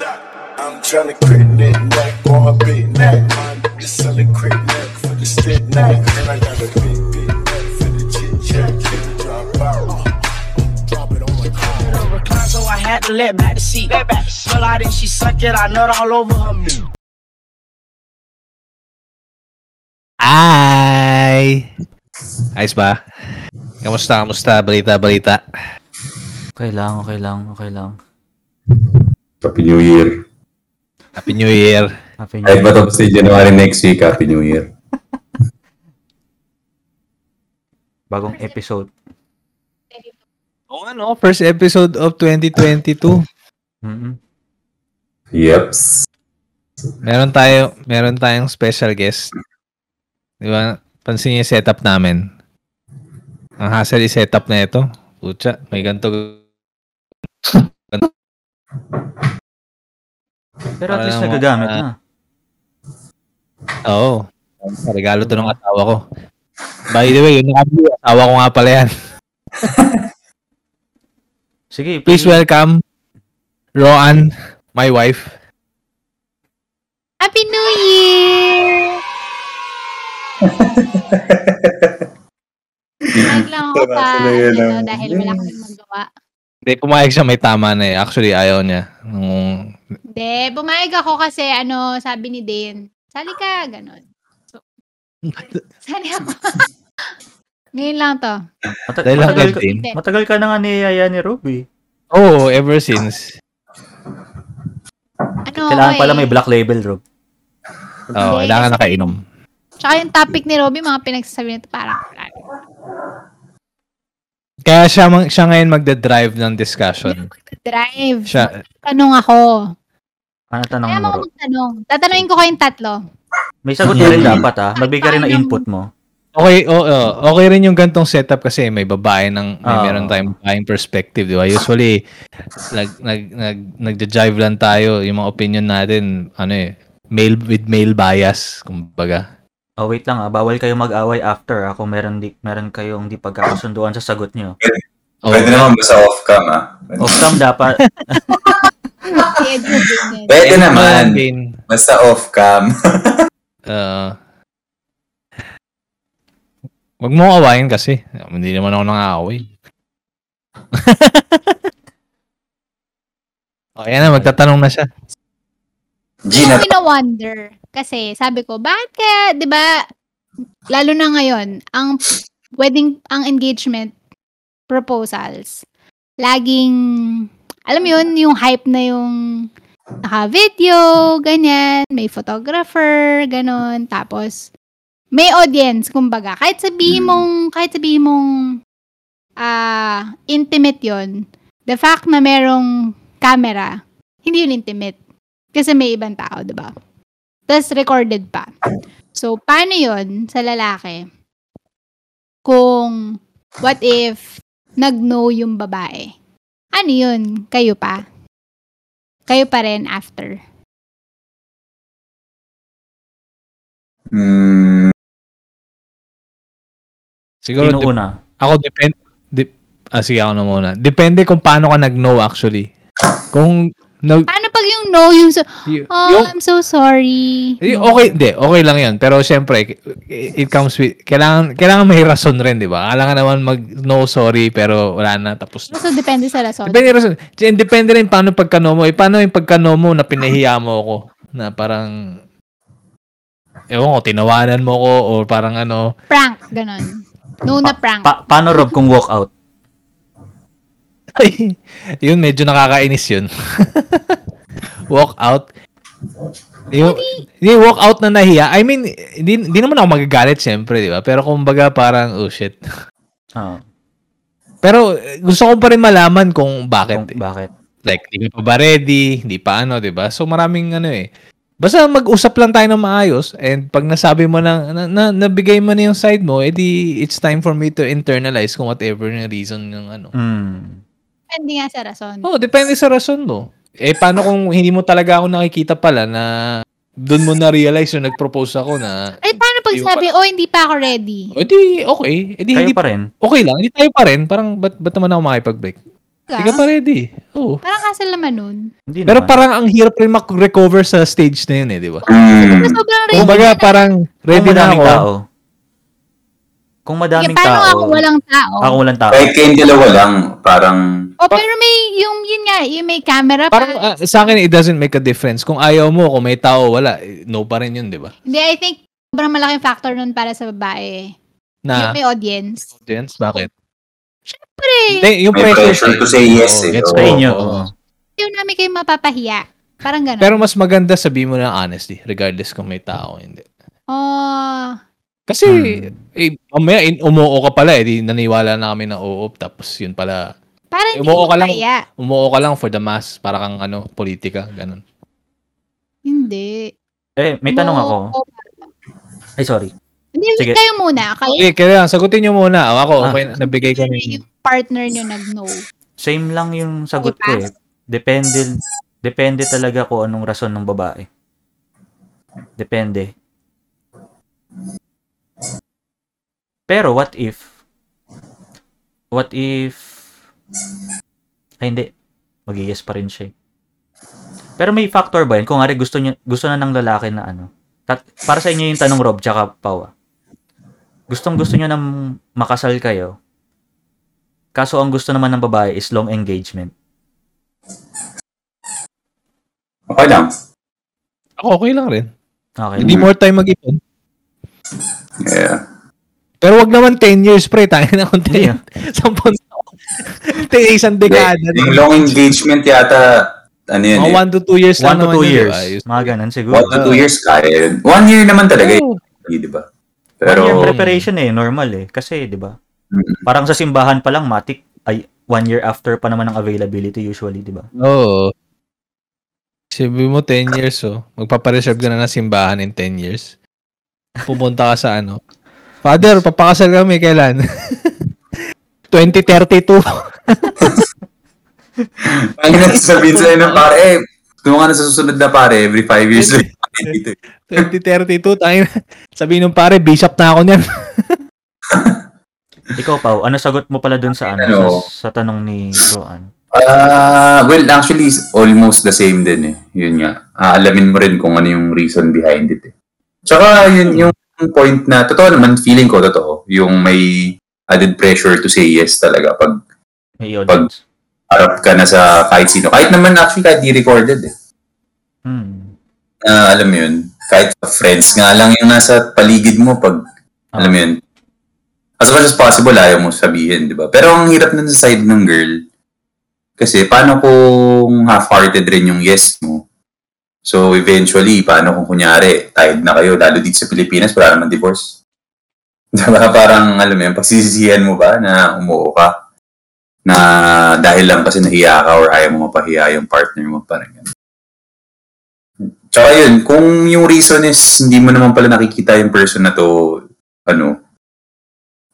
I'm tryna crit neck neck on a big neck. Just selling crit neck for the stick neck. And I got a big big neck for the chit chat. Drop out. Uh, drop it on my car. recline, so I had to let back the seat. Let back. Smell out and she suck it, I nut all over her meat. Ay! Ayos ba? Kamusta, kamusta? Balita, balita. Okay lang, okay lang, okay lang. Happy New Year. Happy New Year. Happy New Kahit Year. matapos si January next week, Happy New Year. Bagong episode. Oo nga no, first episode of 2022. Mm-mm. Yeps. Meron tayo, meron tayong special guest. Di ba? Pansin niyo yung setup namin. Ang hassle yung setup na ito. Pucha, may ganito. Pero at least nagagamit ah, na. Oo. Regalo to ng asawa ko. By the way, yung nakabili, asawa ko nga pala yan. Sige, Please welcome Roan, my wife. Happy New Year! Nag lang ako Tama, pa, yun, ano, ah. dahil wala kaming magawa. Hindi, pumayag siya may tama na eh. Actually, ayaw niya. Nung, Hindi, bumayag ako kasi ano, sabi ni Dane, sali ka, ganun. So, sali ako. Ngayon lang to. Mata- dahil lang matagal, ka, din. matagal ka na nga ni Yaya ni Ruby. Oo, oh, ever since. Ano, Kailangan eh, pala may black label, Rob. Oo, Hindi, kailangan kasi- nakainom. Tsaka yung topic ni Robby, mga pinagsasabi nito parang, Kaya siya, siya ngayon magda-drive ng discussion. drive. Siya, Tanong ako. Ano tanong Kaya mo, mo magtanong. Tatanungin ko kayong tatlo. May sagot ka rin dapat, ah. Magbigay ka rin ng input mo. okay, oo, oo. okay rin yung gantong setup kasi may babae ng, may Oo. meron tayong babaeng perspective, di ba? Usually, nag, nag, nag, nagja-jive lang tayo. Yung mga opinion natin, ano eh, male with male bias, kumbaga. Oh, wait lang, ah. Bawal kayo mag-away after, ah. Kung meron, di, meron kayong di pagkakasunduan sa sagot nyo. Oo. Pwede naman basta off-cam, ah. Off-cam dapat. Pwede naman. Basta off-cam. Uh, wag mo awayin kasi. Hindi naman ako nang-aaway. o, yan na. Magtatanong na siya. Gina, Ano wonder Kasi sabi ko, bakit kaya, di ba, lalo na ngayon, ang wedding, ang engagement proposals, laging, alam mo yun, yung hype na yung naka-video, ganyan, may photographer, ganon, tapos, may audience, kumbaga. Kahit sabihin Hmm. mong, kahit sabihin mong, ah, intimate yon the fact na merong camera, hindi yun intimate. Kasi may ibang tao, di ba? Tapos recorded pa. So, paano yun sa lalaki? Kung, what if, nag-know yung babae? Ano yun? Kayo pa? Kayo pa rin after? hmm, Siguro, Sino dep- una? ako depende. Dip, ah, sige ako na muna. Depende kung paano ka nag-know actually. Kung, nag, pag yung no, yung so, oh, yung, I'm so sorry. Eh, Okay, hindi. Okay lang yun. Pero syempre, it comes with, kailangan, kailangan may rason rin, di ba? Kailangan naman mag, no, sorry, pero wala na, tapos na. So, depende sa rason. Depende rason. Depende rin paano pagkano mo. Eh, paano yung pagkano mo na pinahiya mo ako? Na parang, ewan ko, tinawanan mo ko, or parang ano, Prank, ganon. No na prank. Pa- paano, Rob, kung walk out? ay, yun, medyo nakakainis yun. walk out. Yung, yung walk out na nahiya, I mean, hindi, hindi naman ako magagalit, syempre, di ba? Pero kumbaga parang, oh shit. Ah, Pero eh, gusto ko pa rin malaman kung bakit. kung, bakit? Like, hindi pa ba ready? Hindi pa ano, di ba? So, maraming ano eh. Basta mag-usap lang tayo ng maayos and pag nasabi mo na, na, na nabigay mo na yung side mo, edi it's time for me to internalize kung whatever yung reason yung ano. Hmm. Depende nga sa rason. Oh, depende sa rason mo. Eh, paano kung hindi mo talaga ako nakikita pala na doon mo na-realize yung nag-propose ako na, Ay, paano pag sabi, oh, hindi pa ako ready? o di, okay. Edi Kayo hindi, pa rin. okay lang. Hindi tayo pa rin. Parang, ba't, ba't naman ako makipag-break? Hindi ka pa ready. Oo. Parang kasal naman nun. Hindi Pero naman. parang ang hirap rin mag-recover sa stage na yun eh, di ba? Mm. Sobrang ready. Kumbaga parang ready na ako. tao. Kung madaming paano tao. ako walang tao? Ako walang tao. Kahit kayong dalawa lang, parang, O pero may, yung, yun nga, yung may camera Parang pa. ah, sa akin, it doesn't make a difference. Kung ayaw mo, kung may tao, wala. eh, No pa rin yun, di ba? Hindi, I think, sobrang malaking factor nun para sa babae. Na, Yung may audience. audience, bakit? Pre, Hindi, yung May pressure, pressure to say yes Oo, eh. gets Oo. ko. Sa inyo. Oo. yung namin kayo mapapahiya. Parang gano'n. Pero mas maganda sabihin mo lang honestly, regardless kung may tao hindi. oh, Kasi, Hmm. eh, mamaya, in, umuo ka pala, eh, di naniwala na kami na oo, tapos yun pala, parang hindi Umuo ka lang. kaya. umuo ka lang for the mass, para kang ano, politika, ganun. Hindi. Eh, may tanong ako. Umuo- Ay, sorry. Hindi, Sige. kayo muna. Kayo Okay, kaya sagutin nyo muna. O, ako, Ah. okay, na- nabigay ko na yung yung... partner nyo nag-no. Same lang yung sagot ko eh. Depende, depende talaga kung anong rason ng babae. Depende. Pero what if, what if, ay hindi, mag-yes pa rin siya eh. Pero may factor ba yun? Kung nga gusto, niya, gusto na ng lalaki na ano, tat, para sa inyo yung tanong Rob, tsaka Pawa. Gustong gusto niyo nang makasal kayo, Kaso ang gusto naman ng babae is long engagement. Okay lang. Ako, okay lang rin. Okay. Hindi more time mag-ipon. Yeah. Pero wag naman 10 years, pre. Tayo na kung 10. Yeah. 10 taon. Isang dekada. Yung long engagement yata, ano yun eh. 1 to 2 years lang One to naman two yun, years. Ayos. Mga ganun siguro. One to two years kaya yun. One year naman talaga Oo. yun. Di ba? One Pero, year preparation eh, normal eh. Kasi, di ba? Mm. Parang sa simbahan pa lang, matik, ay, one year after pa naman ang availability usually, di ba? Oo. Sabi mo 10 years, oh. Magpapareserve ka na ng simbahan in 10 years. Pupunta ka sa ano. Father, papakasal kami kailan? 2032. ang sabihin sa'yo ng pare, eh, tumunga na sa susunod na pare, every five years lang. Dito. 2032, tayo Sabi nung pare, bishop na ako niyan. Ikaw, Pao, ano sagot mo pala dun sa, ano, Ano? sa, sa tanong ni Roan? Ah, well, actually, almost the same din eh. Yun nga. Aalamin mo rin kung ano yung reason behind it eh. Tsaka, yun yung point na, totoo naman, feeling ko, totoo, yung may added pressure to say yes talaga pag May audience. harap ka na sa kahit sino. Kahit naman actually kahit di recorded eh. Hmm. Na alam mo yun, kahit friends nga lang yung nasa paligid mo pag, Ah. alam mo yun, as much as possible, ayaw mo sabihin, di ba? Pero ang hirap na sa side ng girl, kasi paano kung half-hearted rin yung yes mo? So eventually, paano kung kunyari, tied na kayo, lalo dito sa Pilipinas, wala naman divorce. Diba? Parang, alam mo yun, pagsisisihan mo ba na umuo ka? Na dahil lang kasi nahiya ka or ayaw mo mapahiya yung partner mo, parang ganun. Tsaka yun, kung yung reason is hindi mo naman pala nakikita yung person na to, ano,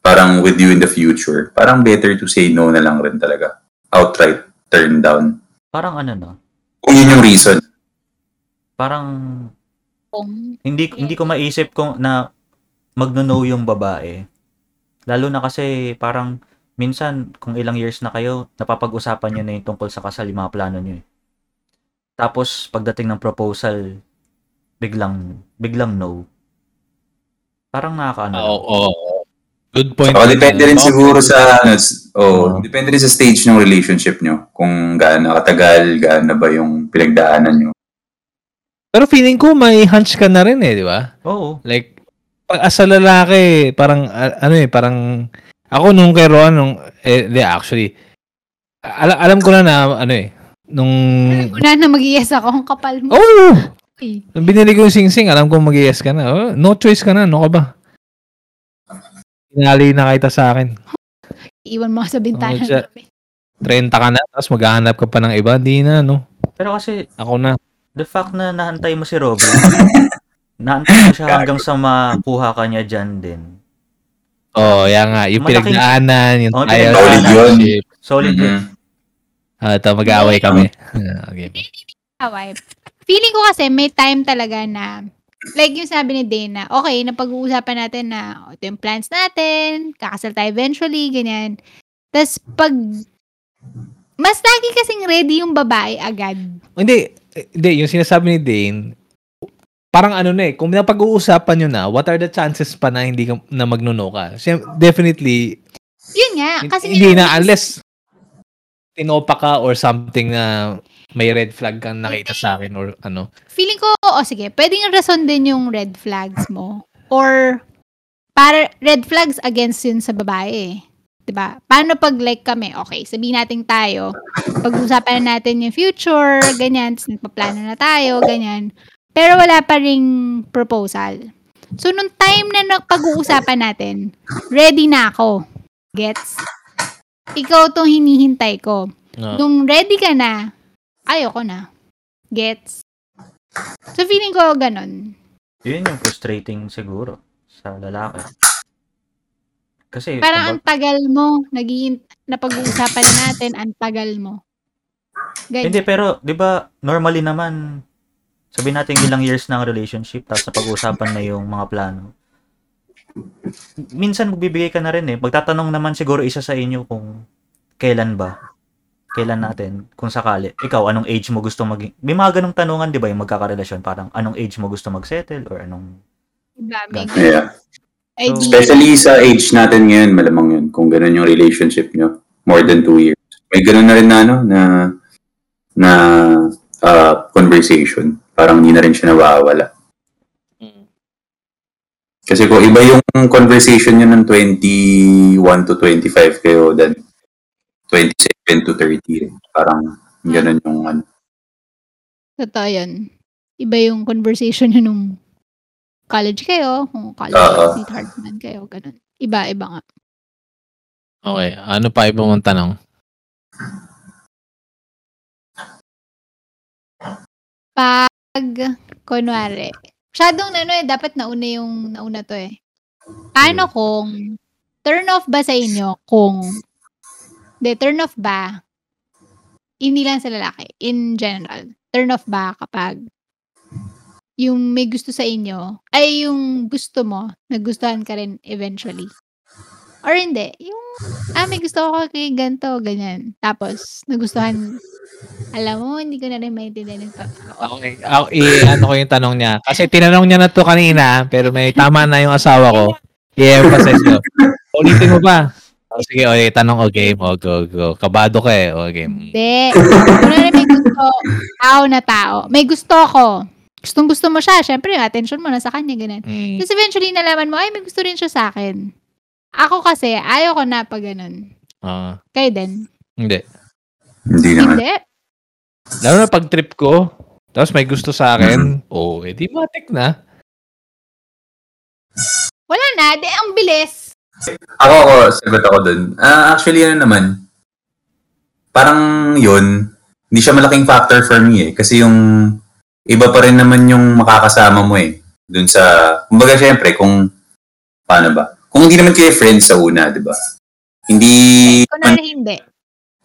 parang with you in the future, parang better to say no na lang rin talaga. Outright turn down. Parang ano no? Kung yun yung reason. Parang Kung, hindi hindi ko maisip kung na magno-know yung babae. Lalo na kasi parang minsan kung ilang years na kayo, napapag-usapan niyo na yung tungkol sa kasal, yung mga plano niyo eh. Tapos pagdating ng proposal, biglang biglang no. Parang nakakaano. Oo. lang. oo. Good point. Saka depende rin siguro sa, ano, oh, Oo. depende rin sa stage ng relationship nyo. Kung gaano katagal, gaano ba yung pinagdaanan nyo. Pero feeling ko may hunch ka na rin eh, di ba? Oo. Like, pag as a lalaki, parang, a- ano eh, parang, ako nung kay Ron, nung, eh, di, actually, al- alam ko na na, ano eh, nung, una na mag-yes ako, ang kapal mo. oh, Okay. nung binili ko yung sing-sing, alam ko mag yes ka na. Oh, no choice ka na, no ka ba? Tinali na kita sa akin. Iwan mo sa bintana. Oo, namin. 30 ka na, tapos maghahanap ka pa ng iba. Di na, no? Pero kasi Ako na. The fact na nahantay mo si Robby, nahantay mo siya hanggang sa makuha ka niya dyan din. Oh, yan nga. Yung Malaking- pinagdaanan, yung Oh, trial Solid yun. Solid din. Mhm. Ah, ito, mag-aaway kami. Ah, okay. Away. Feeling ko kasi may time talaga na, like yung sabi ni Dana, okay, napag-uusapan natin na oh, ito yung plans natin, kakasal tayo eventually, ganyan. Tapos pag mas lagi kasing ready yung babae agad. Hindi, eh, hindi, yung sinasabi ni Dane, parang ano na eh, kung napag-uusapan nyo na, what are the chances pa na hindi ka, na magnuno ka? Siyem- Definitely, Yun nga, kasi hindi na, unless tinopa ka or something na may red flag kang nakita sa akin or ano. feeling ko, o sige, pwedeng rason din yung red flags mo. Or, para red flags against yun sa babae. 'Di ba? Paano pag like kami, okay, sabihin natin tayo, pag-usapan na natin yung future, ganyan, tapos nagpaplano na tayo, ganyan. Pero wala pa ring proposal. So, nung time na pag-uusapan natin, ready na ako. Gets? Ikaw tong hinihintay ko. No. Nung ready ka na, ayoko na. Gets? So, feeling ko ganun. Yun yung frustrating siguro sa lalaki. Kasi, Parang ang tagal mo, naging, napag-uusapan na natin, ang tagal mo. Ganyan. hindi, pero, di ba, normally naman, sabihin natin ilang years ng relationship, tapos napag-usapan na yung mga plano. Minsan, magbibigay ka na rin eh. Magtatanong naman siguro isa sa inyo kung kailan ba? Kailan natin? Kung sakali. Ikaw, anong age mo gusto maging... May mga ganong tanungan, di ba, yung magkakarelasyon. Parang, anong age mo gusto mag-settle? Or anong... May Yeah. Idea. Especially sa age natin ngayon, malamang yun. Kung ganun yung relationship nyo. More than two years. May ganun na rin na, ano, na, na uh, conversation. Parang hindi na rin siya nawawala. Kasi kung iba yung conversation nyo ng 21 to 25 kayo, then 27 to 30. Parang ganun yung ano. Totoo yun. Iba yung conversation nyo nung college kayo, kung college Oo. sweetheart man kayo, ganun. Iba, iba nga. Okay, ano pa ibang mong tanong? Pag, kunwari, masyadong ano eh, dapat nauna yung, nauna to eh. Paano kung, turn off ba sa inyo kung, de, turn off ba, hindi lang sa lalaki, in general, turn off ba kapag, yung may gusto sa inyo, ay yung gusto mo, nagustuhan ka rin eventually. Or hindi, yung, ah, may gusto ko kay ganto, ganyan. Tapos, nagustuhan, alam mo, hindi ko na rin maintindihan yung pag- Okay, ako, i-ano ko yung tanong niya. Kasi tinanong niya na to kanina, pero may tama na yung asawa ko. I-emphasize ko. Ulitin mo ba? O, sige, okay, tanong o game. O, go, go. Kabado ka eh. O, game. Hindi. Kunwari may gusto, tao na tao. May gusto ko. Gustong gusto mo siya. Siyempre, yung attention mo na sa kanya, ganun. Mm. Tapos eventually, nalaman mo, ay, may gusto rin siya sa akin. Ako kasi, ayaw ko na pag ganun. Ah, Kayo din. hindi. Hindi naman. Hindi. Lalo na pag trip ko, tapos may gusto sa akin, oh, edi matik na. Wala na. Di, ang bilis. Ako, ako, sagot ako dun. Ah, actually, ano naman, parang yun, hindi siya malaking factor for me eh. Kasi yung iba pa rin naman yung makakasama mo eh. Dun sa, kumbaga syempre, kung, paano ba? Kung hindi naman kayo friends sa una, di ba? Hindi, Kunwari, hindi.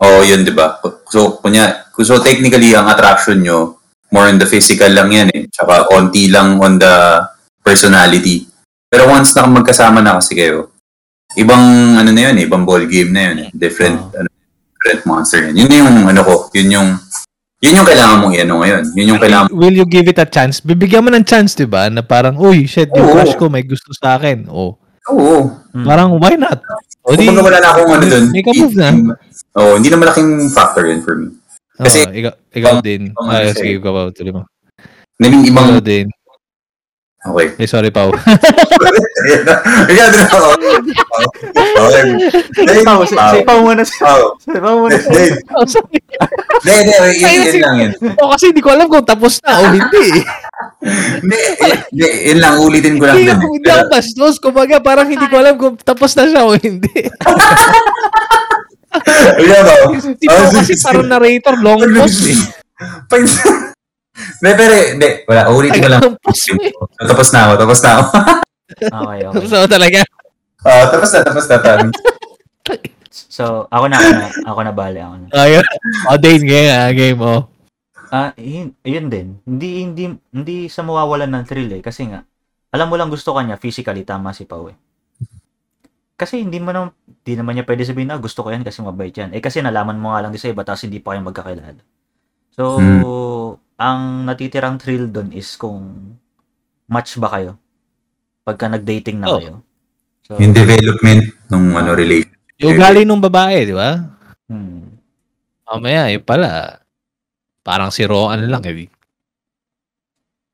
oh, yun, di ba? So, kunya, so technically, ang attraction nyo, more on the physical lang yan eh. Tsaka, onti lang on the personality. Pero once na magkasama na kasi kayo, ibang ano na yun eh, ibang ball game na yun eh. Different, ano, different monster yun. Yun yung ano ko, yun yung, yun yung kailangan mong i-ano ngayon. Yun yung kailangan Will you give it a chance? Bibigyan mo ng chance, di ba? Na parang, uy, shit, yung Oo. crush ko may gusto sa akin. Oh, Oo. Hmm. parang, why not? O di, Kung wala na akong ano dun. Make a move na. Oo, hindi na malaking factor yun for me. kasi- oh, ikaw, ikaw din. Ay, ano sige, ikaw pa, tuloy mo. I mean, ibang, Ikaw din. Okay. Eh, sorry, Pao. Ikaw din ako. Okay. Dahil- Pao, si, si Pao muna. Si, Oo. si Pao muna. Oh, sorry. Hindi, hindi, yun, lang yun. Oh, kasi hindi ko alam kung tapos na o hindi. Hindi, eh, hindi, yun lang, ulitin ko lang Hindi din. ako, hindi ako bastos. Kumbaga, parang hindi ko alam kung tapos na siya o hindi. Ayan ba? Si Pao kasi parang narrator, long pause eh. Pag... Hindi, pero, hindi, wala, ulitin ko lang. So, tapos na ako, tapos na ako. Okay, okay. So, talaga. Ah, tapos na, tapos na. Tan. So, ako na, ako na, ako na bali, ako na. Ayun. O, Dane, game, ah, game, oh. Ah, yun, yun din. Hindi hindi hindi sa mawawalan ng thrill eh kasi nga alam mo lang gusto kanya physically tama si Pau eh. kasi hindi mo naman, hindi naman niya pwede sabihin na gusto ko yan kasi mabait yan. Eh kasi nalaman mo nga lang din sa iba tapos hindi pa kayo magkakilala. So, Hmm. Ang natitirang thrill doon is kung match ba kayo pagka nag-dating na Oh. kayo. So, Yung development ng ano, relation. Yung ugali nung babae, di ba? hmm. Mamaya, yun pala. Parang si Roan lang eh.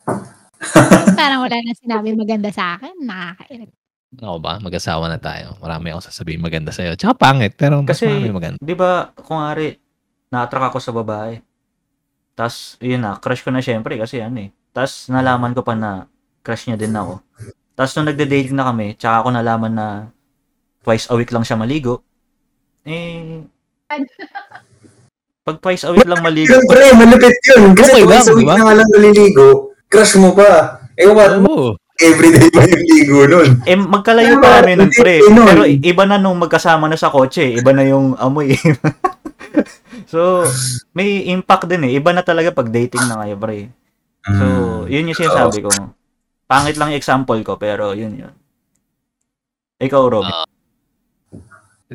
Parang wala na sinabi maganda sa akin. Nakakairit. Ako ba? Mag-asawa na tayo. Marami akong sasabihin maganda sa'yo. Tsaka pangit, pero mas Kasi- marami maganda. Di ba, kung ari, na-attract ako sa babae. Tapos, yun na, crush ko na syempre kasi yan eh. Tapos, nalaman ko pa na crush niya din ako. Tapos, nung nagde-dating na kami, tsaka ako nalaman na twice a week lang siya maligo. Eh, pag twice a week lang maligo, Yun, pre, malupit yun. Kasi Okay lang, di week ba? na lang naliligo, crush mo pa. Eh, what? Oo. Everyday ba yung ligo nun? eh, magkalayo pa kami nun, pre. Pero iba na nung magkasama na sa kotse, iba na yung amoy. so, may impact din eh. Iba na talaga pag dating na kayo, pre. So, Mm. yun yung sinasabi ko. Pangit lang yung example ko, pero yun yun. Ikaw, Rob. Ah.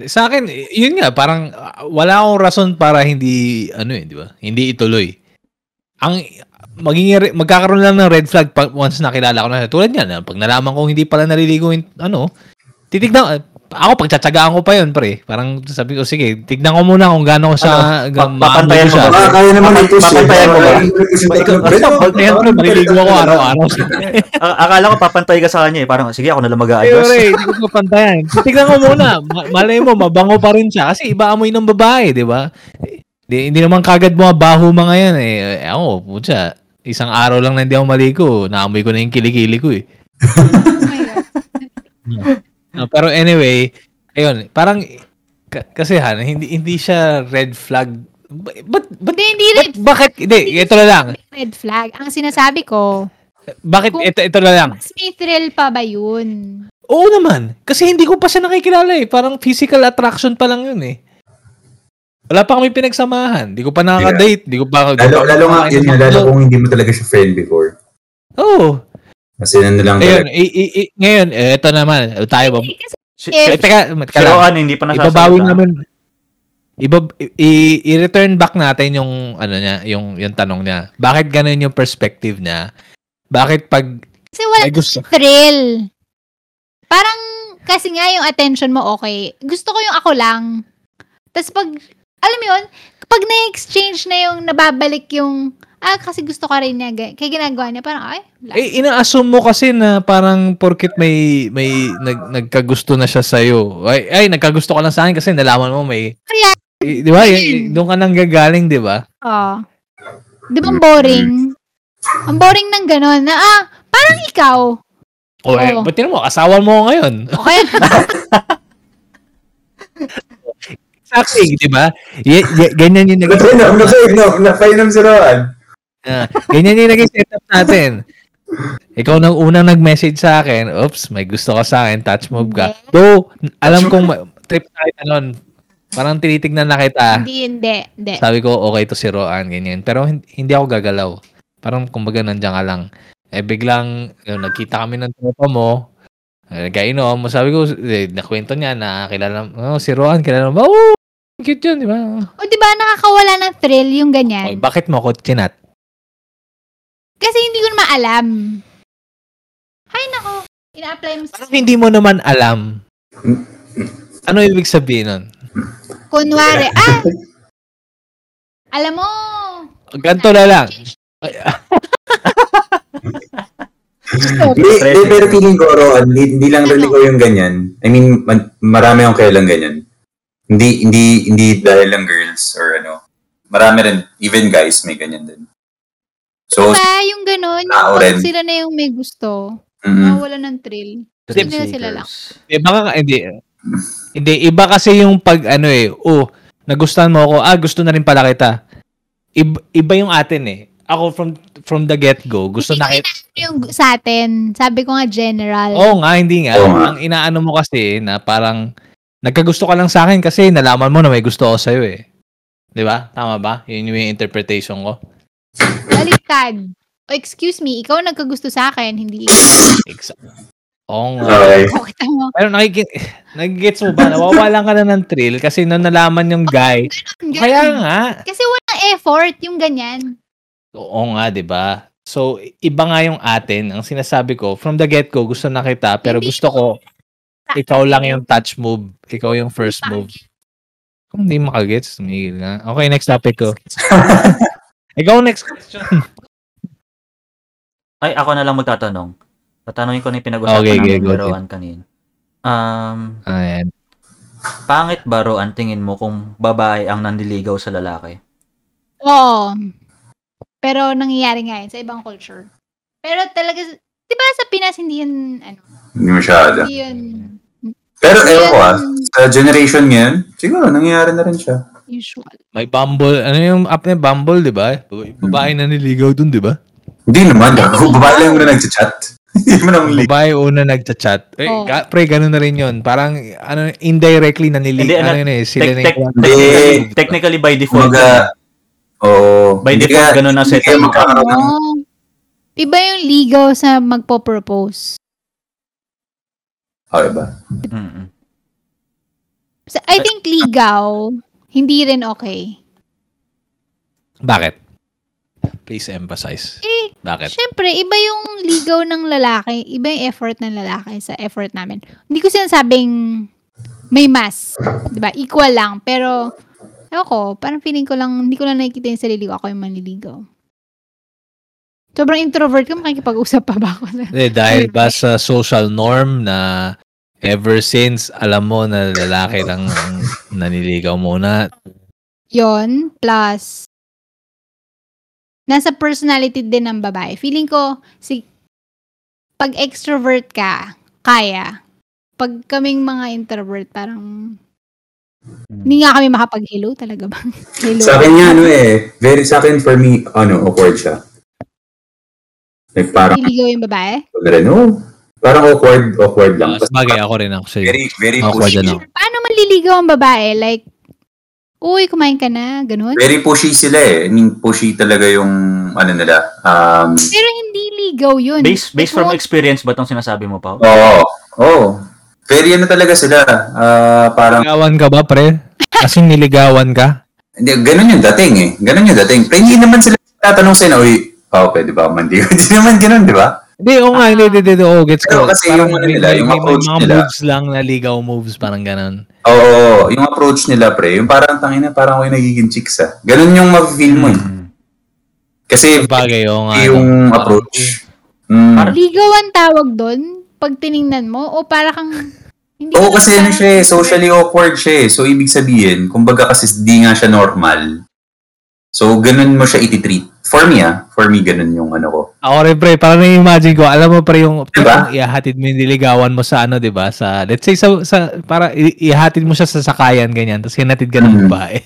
Sa akin, yun nga, parang ah, wala akong rason para hindi, ano eh, di ba? Hindi ituloy. Ang, maging, magkakaroon lang ng red flag pag once nakilala ko na. Tulad yan, pag nalaman kong hindi pala naliligo yung, ano, titignan, ako pagtsatsagaan ko pa yun, pre. Parang sabi ko, sige, tignan ko muna kung gaano ko siya, Ano? papantayan ko ba? Ah, kaya naman ito siya. papantayan mo ba? Papantayan, pre, maliligo ako araw-araw. A- akala ko papantay ka sa kanya eh. Parang, sige, ako na lang Ay, mag-a-adjust. pre, hindi ko papantayan. Tignan ko muna. Ma- malay mo, mabango pa rin siya. Kasi iba amoy ng babae, di ba? Di, hindi naman kagad mga baho mga yan eh. Eh, Ako, putya. Isang araw lang na hindi ako maligo. Naamoy ko na yung kilikili ko eh. Oh. No, pero anyway, ayun, parang ka- kasi han, hindi hindi siya red flag. Ba't, ba't, Hindi, hindi red, bakit, hindi, ito na lang. red flag. Ang sinasabi ko, Bakit, Kung- ito, ito na lang. mas may thrill pa ba yun? Oo naman. Kasi hindi ko pa siya nakikilala eh. Parang physical attraction pa lang yun eh. Wala pa kami pinagsamahan. Di ko pa nakaka-date. Di ko pa... Lalo, lalo nga, yun lalo kung hindi mo talaga siya friend before. Oo. Kasi ano lang Ayun, i- i- i- ngayon, ito naman. Tayo ba? Si, Eh, teka, teka si lang. Roan, hindi pa nasasalita. Ibabawi namin. Iba, i- i-return back natin yung, ano niya, yung, yung tanong niya. Bakit ganun yung perspective niya? Bakit pag kasi wala may gusto? thrill. Parang, kasi nga yung attention mo okay. Gusto ko yung ako lang. Tapos pag, alam mo yun, pag na-exchange na yung nababalik yung, ah, kasi gusto ka rin niya, kaya ginagawa niya, parang, ay, wala. Eh, ina-assume mo kasi na parang porkit may may nag, nagkagusto na siya sa'yo. Ay, ay, nagkagusto ka lang sa akin kasi nalaman mo may... Kaya- Eh, di ba? Y- doon ka nang gagaling, di ba? Oh. Di ba ang boring? Ang boring ng gano'n, na, ah, parang ikaw. O, eh, Oo. ba't mo? Asawa mo ngayon. Okay? Exactly, di ba? Y- y- ganyan yung Napainom, napainom, napainom si Roan. Ah, ganyan yung naging setup natin. Ikaw nang unang nag-message sa akin, oops, may gusto ka sa akin, touch move ka. Though, alam kong ma- trip na kita nun. Parang tinitignan na kita. hindi, hindi, hindi. Sabi ko, okay to si Roan, ganyan. Pero hin- hindi ako gagalaw. Parang kumbaga nandiyan ka lang. Eh biglang, yun, nagkita kami ng tropa mo. Eh, Nagkainom mo. Sabi ko, eh, nakwento niya na kilala, oh, si Roan, kilala mo? Oh, cute yun, di ba? O, di ba, nakakawala ng thrill yung ganyan. bakit mo ako chinat? Kasi hindi ko na maalam. Hay nako, ina-apply mo sa... Parang hindi mo naman alam. Ano ibig sabihin nun? Kunwari, ah! Alam mo, Ganto na lang. Hindi, pero feeling ko, Roan, hindi, hindi lang rin ikaw yung ganyan. I mean, marami akong kailang ganyan. Hindi, hindi, hindi dahil lang girls or ano. Marami rin, even guys may ganyan din. So, ba yung gano'n, yung tao rin. sila na yung may gusto, mm, nawala ng thrill. Thrill Hindi na sila lang. Iba ka, hindi. Hindi, iba kasi yung pag ano eh, oh, nagustuhan mo ako, ah, gusto na rin pala kita. Iba, iba yung atin eh. Ako from from the get-go, gusto na kita. Yung sa atin, sabi ko nga general. Oo nga, hindi nga. Oo nga. Ang inaano mo kasi na parang nagkagusto ka lang sa akin kasi nalaman mo na may gusto ako sa'yo eh. Di ba? Tama ba? Yun yung interpretation ko. Baliktad. O excuse me, ikaw nagkagusto sa akin, hindi Exa- Oo nga. Okay. Kita mo. Pero nakikit, nagigets mo ba? Nawawalan ka na ng thrill kasi nung nalaman yung guy. Ganun. Kaya nga. Kasi walang effort yung ganyan. Oo nga, di ba? So, iba nga yung atin. Ang sinasabi ko, from the get-go, gusto na kita, pero Hindi gusto ko, ikaw lang yung touch move. Ikaw yung first move. Kung hindi makagets, tumigil nga. Okay, next topic ko. ikaw next question. Ay, ako na lang magtatanong. Tatanungin ko na yung pinag-usapan Okay, okay, namin go ni Roan kanina. Um, Ayan. pangit ba Roan tingin mo kung babae ang nandiligaw sa lalaki? Oo. Pero nangyayari nga yun sa ibang culture. Pero talaga, di ba sa Pinas hindi yun, ano, Hindi masyado. hindi yun Pero ewan ko ah, yun sa generation ngayon, siguro nangyayari na rin siya. Usual. May Bumble. Ano yung app na Bumble, di ba? Babae na niligaw dun, di ba? Hindi naman. Babae lang muna nagchat-chat. Babae una nagchat-chat. Eh, Oo. ga- pre, ganun na rin yun. Parang, ano, indirectly na Hindi, niligaw. ano, yun eh, sila Tek- na yung- technically, technically by default. Kumbaga, oo. By default, ka- ganun kayo magkakaroon ng Oo. Iba yung ligaw sa magpo-propose. Okay ba? Mm-mm. Sa- I think ligaw, hindi rin okay. Bakit? Please emphasize. Eh, Bakit? Siyempre, iba yung ligaw ng lalaki, iba yung effort ng lalaki sa effort namin. Hindi ko sinasabing may mas, 'di ba? Equal lang, pero ewan ko, parang feeling ko lang, hindi ko lang nakikita yung sarili ko, ako yung manliligaw. Sobrang introvert ko, makikipag-usap pa ba ako? Eh, dahil ba sa social norm na ever since alam mo na lalaki lang ang naniligaw muna, Yon plus nasa personality din ng babae. Feeling ko si pag extrovert ka, kaya. Pag kaming mga introvert, parang hindi nga kami makapag-hello talaga ba? hello. Sa akin nga, ano eh. Very sa akin, for me, ano, awkward siya. Like, parang, Niligaw yung babae? rin, oh, parang awkward, awkward lang. uh, bagay ako rin actually. Very, very Awkward pushy. ano. Paano manliligaw ang babae? Like, uy, kumain ka na, ganun? Very pushy sila eh. I mean, pushy talaga yung, ano nila. Um, Pero hindi ligaw yun. Based, based from Like, experience ba itong sinasabi mo, Pao? oo. Oh, Very ano talaga sila. Ah, parang, Niligawan ka ba, pre? Kasing niligawan ka? hindi, ganun yung dating eh. Ganun yung dating. Pero hindi naman sila tatanong sa'yo na, uy, oh, pwede ba ako mandigo? Hindi naman ganun, di ba? Hindi, oo nga, hindi, hindi, hindi, oo, gets ko. Pero kasi yung ano nila, yung may approach mga nila. moves lang na ligaw moves, parang ganun. Oo, yung approach nila, pre, yung parang tangina, parang ako yung nagiging chicks ah. Ganun yung ma-feel mo eh. Mm. Kasi Bagay, oo nga. yung approach. Mm. Ligaw ang tawag doon pag tiningnan mo? O para kang... Hindi Oo, ka kasi ano siya eh, socially awkward siya eh. So, ibig sabihin, kumbaga kasi di nga siya normal. So, ganun mo siya iti-treat. For me ah, for me, ganun yung ano ko. Ako rin, pre, parang na-imagine ko, alam mo, pre, yung Diba? ihahatid mo yung niligawan mo sa ano, di ba? Sa, let's say, sa, sa para i- ihatid mo siya sa sakayan, ganyan, tapos hinatid ka ng Mhm. babae.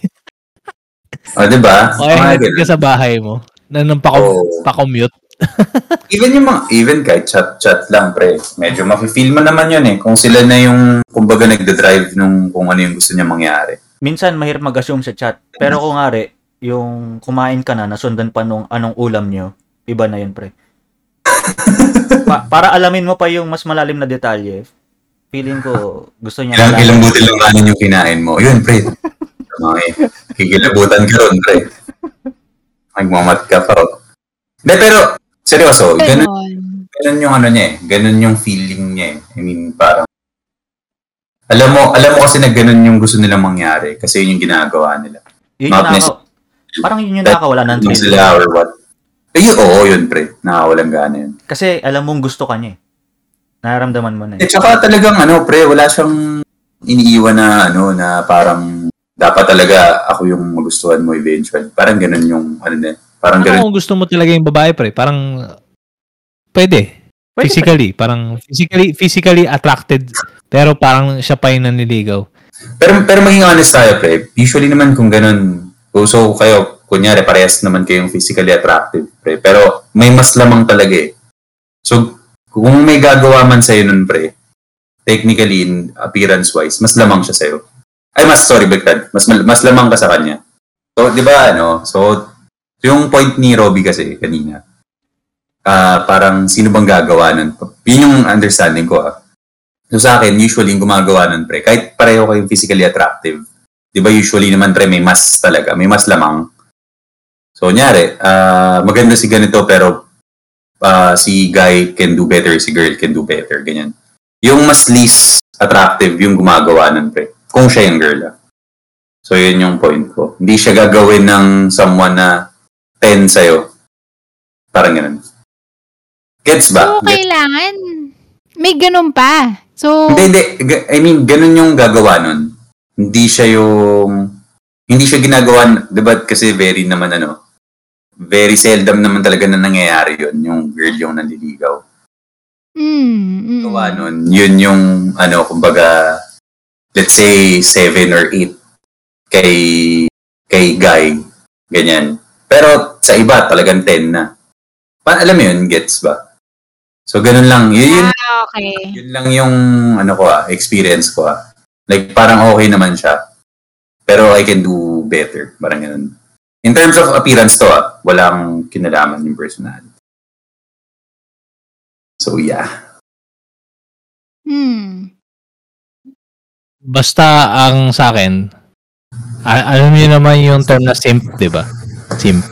O, di ba? o, hinatid ka sa bahay mo, na nang Oo. pa-commute. Even yung mga, even kahit chat-chat lang, pre. Medyo mafe-feel mo naman yun eh. Kung sila na yung, kumbaga, nagda-drive nung kung ano yung gusto niya mangyari. Minsan, mahirap mag-assume sa chat. Pero kung nga, yung kumain ka na, nasundan pa nung anong ulam nyo, iba na yun, pre. Pa- para alamin mo pa yung mas malalim na detalye, feeling ko gusto niya Ilang, ilang butil ng kanin yung kinain mo. Yun, pre. Okay. Kikilabutan ka ron, pre. Magmamat ka pa. Hindi, pero, seryoso, ganun, Ganon. ganun yung ano niya eh. Ganun yung feeling niya eh. I mean, parang, alam mo, alam mo kasi na ganun yung gusto nilang mangyari kasi yun yung ginagawa nila. Yun yung Not nakaka- parang yun yung nakakawala ng thrill. sila or what. Eh, yun, oo, yun, pre. Nakakawalang gana yun. Kasi alam mong gusto ka niya eh. Nararamdaman mo na Eh, eh. tsaka talagang, ano, pre, wala siyang iniiwan na, ano, na parang, dapat talaga ako yung magustuhan mo eventually. Parang ganun yung, ano na, parang Ano ganun. kung gusto mo talaga yung babae, pre? Parang, pwede. Pwede physically, parang physically physically attracted, pero parang siya pa yung naniligaw. Pero, pero maging honest tayo, pre. Usually naman kung ganun, so kayo, kunyari, parehas naman kayong physically attractive, pre. Pero may mas lamang talaga eh. So, kung may gagawa man sa'yo nun, pre, technically, in appearance-wise, mas lamang siya sa'yo. Ay, mas, sorry, baliktad. Mas, mas lamang ka sa kanya. So, di ba, ano, so, yung point ni Robby kasi kanina, ah, parang sino bang gagawa nun? Yun yung understanding ko ah. So sa akin, usually yung gumagawa nun pre, kahit pareho kayong physically attractive, di ba usually naman pre may mas talaga, may mas lamang. So nyari, ah, maganda si ganito pero ah, si guy can do better, si girl can do better, ganyan. Yung mas least attractive yung gumagawa nun pre, kung siya yung girl ah. So yun yung point ko. Hindi siya gagawin ng someone na 10 sa'yo. Parang ganun. Gets ba? So, kailangan, may ganun pa. So, Hindi, hindi. I mean, ganun yung gagawa nun. Hindi siya yung... Hindi siya ginagawa, di ba? Kasi very naman ano, very seldom naman talaga na nangyayari yun, yung girl yung nanliligaw. mm, mm, nun, yun yung, ano, kumbaga, let's say, 7 or 8 kay, kay guy. Ganyan. Pero sa iba, talagang 10 na. Pa, alam mo yun, gets ba? So, ganun lang. Yun, yun, Ah, okay. yun lang yung ano ko ah, experience ko ah. Like parang okay naman siya. Pero I can do better. Parang ganun. In terms of appearance to ah, walang kinalaman yung personality. So yeah. Hmm. Basta ang sa akin, a- alam niyo naman yung term na simp, di ba? Simp.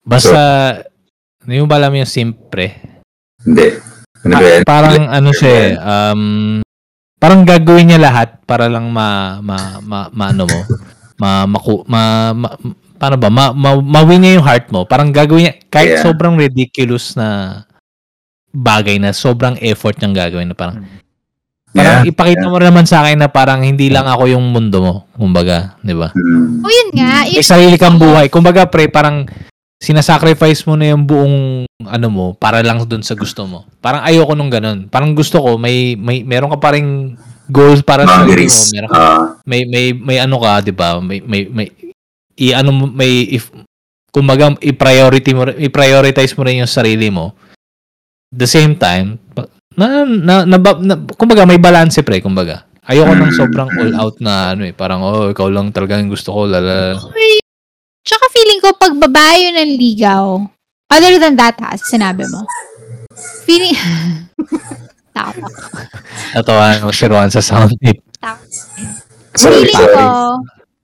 Basta, hindi mo ba alam yung simp, pre? Hindi. Ano ba Ah, yan? parang ano siya, eh, um, parang gagawin niya lahat para lang ma, ma, ma, ma ano mo, ma, maku, ma, ma, paano ba, ma, ma, mawin niya yung heart mo. Parang gagawin niya, kahit Yeah. sobrang ridiculous na bagay na sobrang effort niyang gagawin na parang, parang Yeah. ipakita mo naman sa akin na parang hindi lang ako yung mundo mo, kumbaga, di ba? O yun nga, May yun, sarili kang buhay. Kumbaga, pre, parang sinasacrifice mo na yung buong ano mo para lang dun sa gusto mo. Parang ayoko nung ganun. Parang gusto ko may may meron ka pa ring goals para sa sarili mo. Meron ka, Ah, may may may ano ka, 'di ba? May may may i ano mo- may if kumbaga i-priority mo i-prioritize mo rin yung sarili mo. The same time, na, na, na, na, kumbaga may balance pre, kumbaga. Ayoko nang Mm. sobrang all out na ano eh, parang oh, ikaw lang talaga yung gusto ko, lala. Feeling ko pag babae yun ang ligaw, other than that ha, sinabi mo, feeling, Tama. Natawa mo si Juan sa sound tip. sorry, feeling sorry. ko,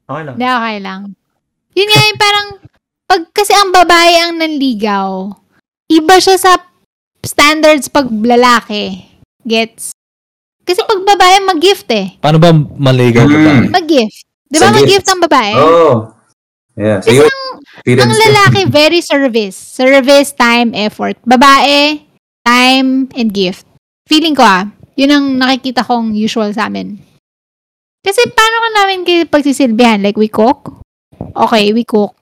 Okay lang. Hindi, okay lang. Yun nga yung parang, pag kasi ang babae ang nanligaw, iba siya sa standards pag lalaki. Gets? Kasi pag babae, mag-gift eh. Paano ba maligaw ka ba? Mm. Mag-gift. Di ba mag-gift gift. ang babae? Oh. Yeah. So, Kasi yun, ang lalaki, very service. Service, time, effort. Babae, time, and gift. Feeling ko ah, yun ang nakikita kong usual sa amin. Kasi paano ka namin pagsisilbihan? Like, we cook? Okay, we cook.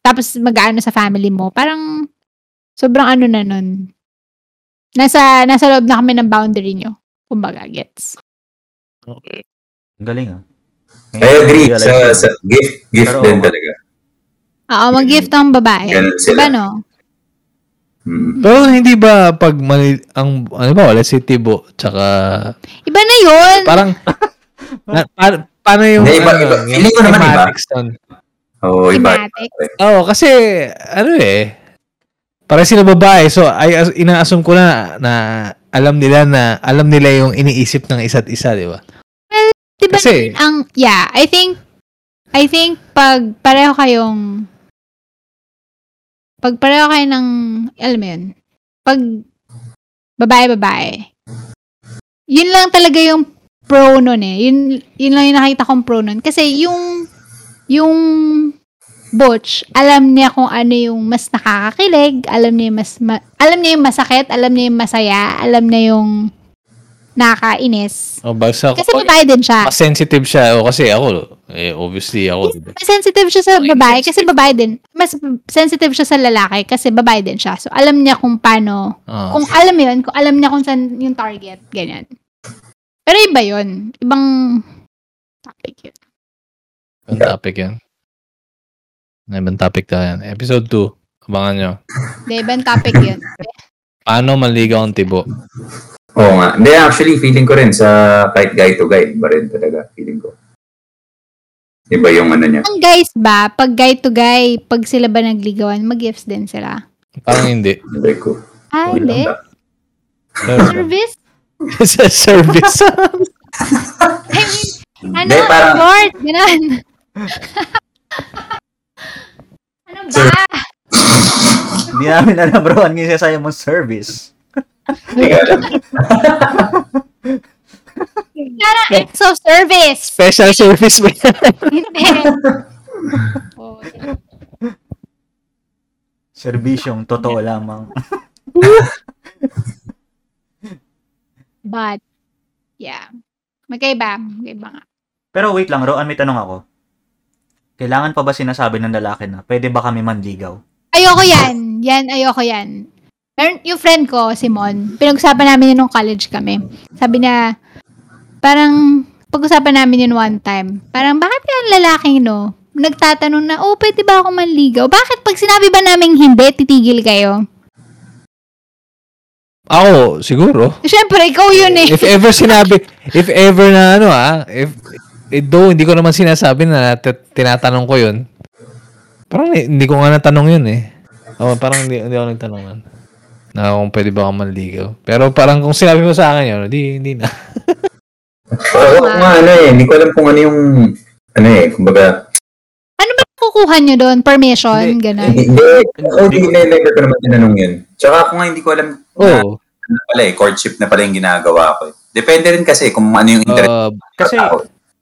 Tapos mag-ano sa family mo. Parang, sobrang ano na nun. Nasa, nasa loob na kami ng boundary nyo. Kumbaga, gets. Ang galing ah. I agree. Sa, sa gift, gift Pero, din talaga. Oo, mag-gift ang babae. Ganun sila. Diba no? Mm. Pero hindi ba pag mali, ang, ano ba, let's say Tibo, tsaka, Iba na yun. parang, na, pa, paano yung, Hindi, iba, ano, iba. Feeling ko naman iba. thematics nun? Oo, iba. Thematic. Oo, kasi, ano eh, para sila babae, so, ay, as- ina-assume ko na, na, alam nila na, alam nila yung iniisip ng isa't isa, di ba? Diba Kasi, ang yeah, I think I think pag pareho kayong pag pareho kayo ng alam mo yun, pag babae-babae, yun lang talaga yung pro nun eh. Yun, yun lang yung nakita kong pro nun. Kasi yung yung Butch, alam niya kung ano yung mas nakakakilig, alam niya yung mas, ma- alam niya yung masakit, alam niya yung masaya, alam niya yung nakakainis. oh, basta, Kasi babae din siya. mas sensitive siya, o kasi ako, eh, obviously, ako, di ba? Mas sensitive siya sa Okay, babae sensitive. kasi babae din. Mas sensitive siya sa lalaki kasi babae din siya. So, alam niya kung paano, Oo. kung alam yun, kung alam niya kung saan yung target, ganyan. Pero iba yun. Ibang topic yun. Ibang topic yan. Ibang topic tayo yan. Episode 2, abangan nyo. Hindi, ibang topic yun. Paano maligaw ang Tibo? Oo nga. Hindi, actually, feeling ko rin sa kahit guy to guy, iba rin talaga, feeling ko. Iba yung ano niya. Ang guys ba, pag guy to guy, pag sila ba nagligawan, mag-gifts din sila. Parang hindi. Sabi ko. Ah, hindi. Service? Sa service. I mean, ano, Hindi, parang- abort, ganun. ano ba? Hindi namin alam bro, ano yung sinasabi mong service. Parang acts of service. Special service ba yan? Hindi. Oh, Serbisyong totoo lamang. but, yeah. Magkaiba. Magkaiba nga. Pero wait lang, Roan, may tanong ako. Kailangan pa ba sinasabi ng lalaki na pwede ba kami manligaw? Ayoko yan. Yan, ayoko yan. Meron, yung friend ko, Simon, pinag-usapan namin yun nung college kami. Sabi niya, parang, pag-usapan namin yun one time, parang, bakit ang lalaking, no, nagtatanong na, oh, pwede ba ako manligaw? Bakit pag sinabi ba namin hindi, titigil kayo? Ako, siguro. Siyempre, ikaw yun eh. If ever sinabi, if ever na ano ah, if, eh, though hindi ko naman sinasabi na t- tinatanong ko yun, parang hindi, hindi ko nga natanong yun eh. Oh, parang hindi, hindi ako nagtanong yun. Na kung pwede ba ako manligaw. Pero parang kung sinabi mo sa akin yun, di, hindi na. Oo nga, ano eh. Hindi ko alam kung ano yung, ano eh, kumbaga, Ano ba kukuha nyo doon? Permission? Hindi. Ganon. hindi, hindi, oh, hindi, hindi, never ko naman tinanong yun. Tsaka ako nga hindi ko alam na, Oo. ano pala eh, courtship na pala yung ginagawa ko eh. Depende rin kasi kung ano yung interest Uh, Kasi,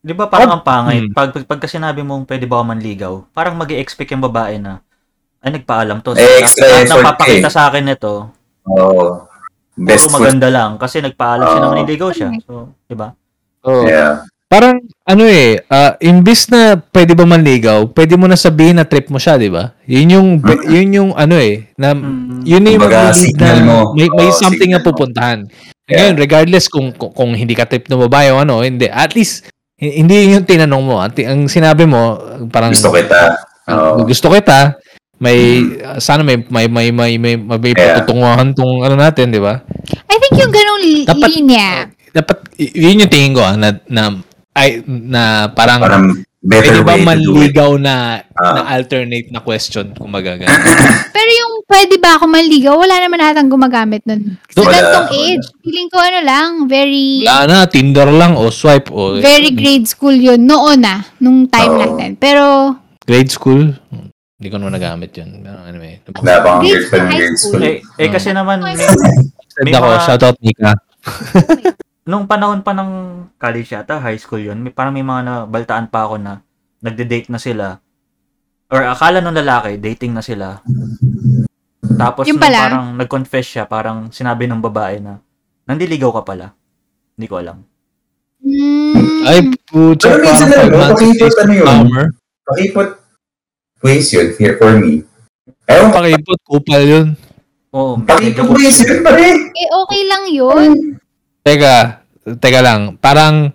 di ba parang ang pangit, Hmm. pag, pag, pagka sinabi mong pwede ba ako manligaw, parang mag expect yung babae na, ay nagpaalam to. Eh, Lahat- extra lahat ng effort papakita eh. sa akin nito, Oo. Best food. maganda lang. Kasi nagpaalam siya na Oo. manliligaw siya. So, di ba? oo. Yeah. Parang, ano eh, ah, imbis na pwede ba manligaw, pwede mo na sabihin na trip mo siya, di ba? Yun yung, yun yung ano eh, na, Mm. yun yung signal na mo. may, may Oo, something na pupuntahan. Yeah. Ngayon, regardless kung, kung, kung hindi ka trip na babae o ano, hindi. At least, hindi yun yung tinanong mo. Ang, sinabi mo, parang, Gusto kita. Oo. gusto kita, may, ah, sana may, may, may, may, may, may, may Yeah. patutunguhan tong ano natin, di ba? I think yung ganong li- Dapat- linya. Dapat, yun yung tingin ko, ah, na, na, ay, na parang, Parang better pwede ba way to do it. manligaw na, Ah. na alternate na question, kung magagamit? Pero yung pwede ba ako manligaw, wala naman natang gumagamit nun. Sa Wala. gantong age, feeling ko ano lang, very, Wala na, Tinder lang o swipe o very grade school yun noon na, nung time Oo. natin. Pero, grade school. Hindi ko naman nagamit yun. Pero anyway. Wala pang Grade girlfriend high grade school. Eh, eh kasi naman, may, May ako, mga- shoutout Nika. nung panahon pa ng college yata, high school yun, may, parang may mga nabaltaan pa ako na nagde-date na sila. Or akala nung lalaki, dating na sila. Tapos Yung nung pala? parang nag-confess siya, parang sinabi ng babae na, nandiligaw ka pala. Hindi ko alam. mm, Ay, putya, Pero minsan parang ano, 5 months pakipot ano yun? Pakipot ways yun here for me. Ewan ko, Pakipot, kupal yun. Oo, pakipot ways yun pare. eh okay lang yun. Teka, teka lang. Parang,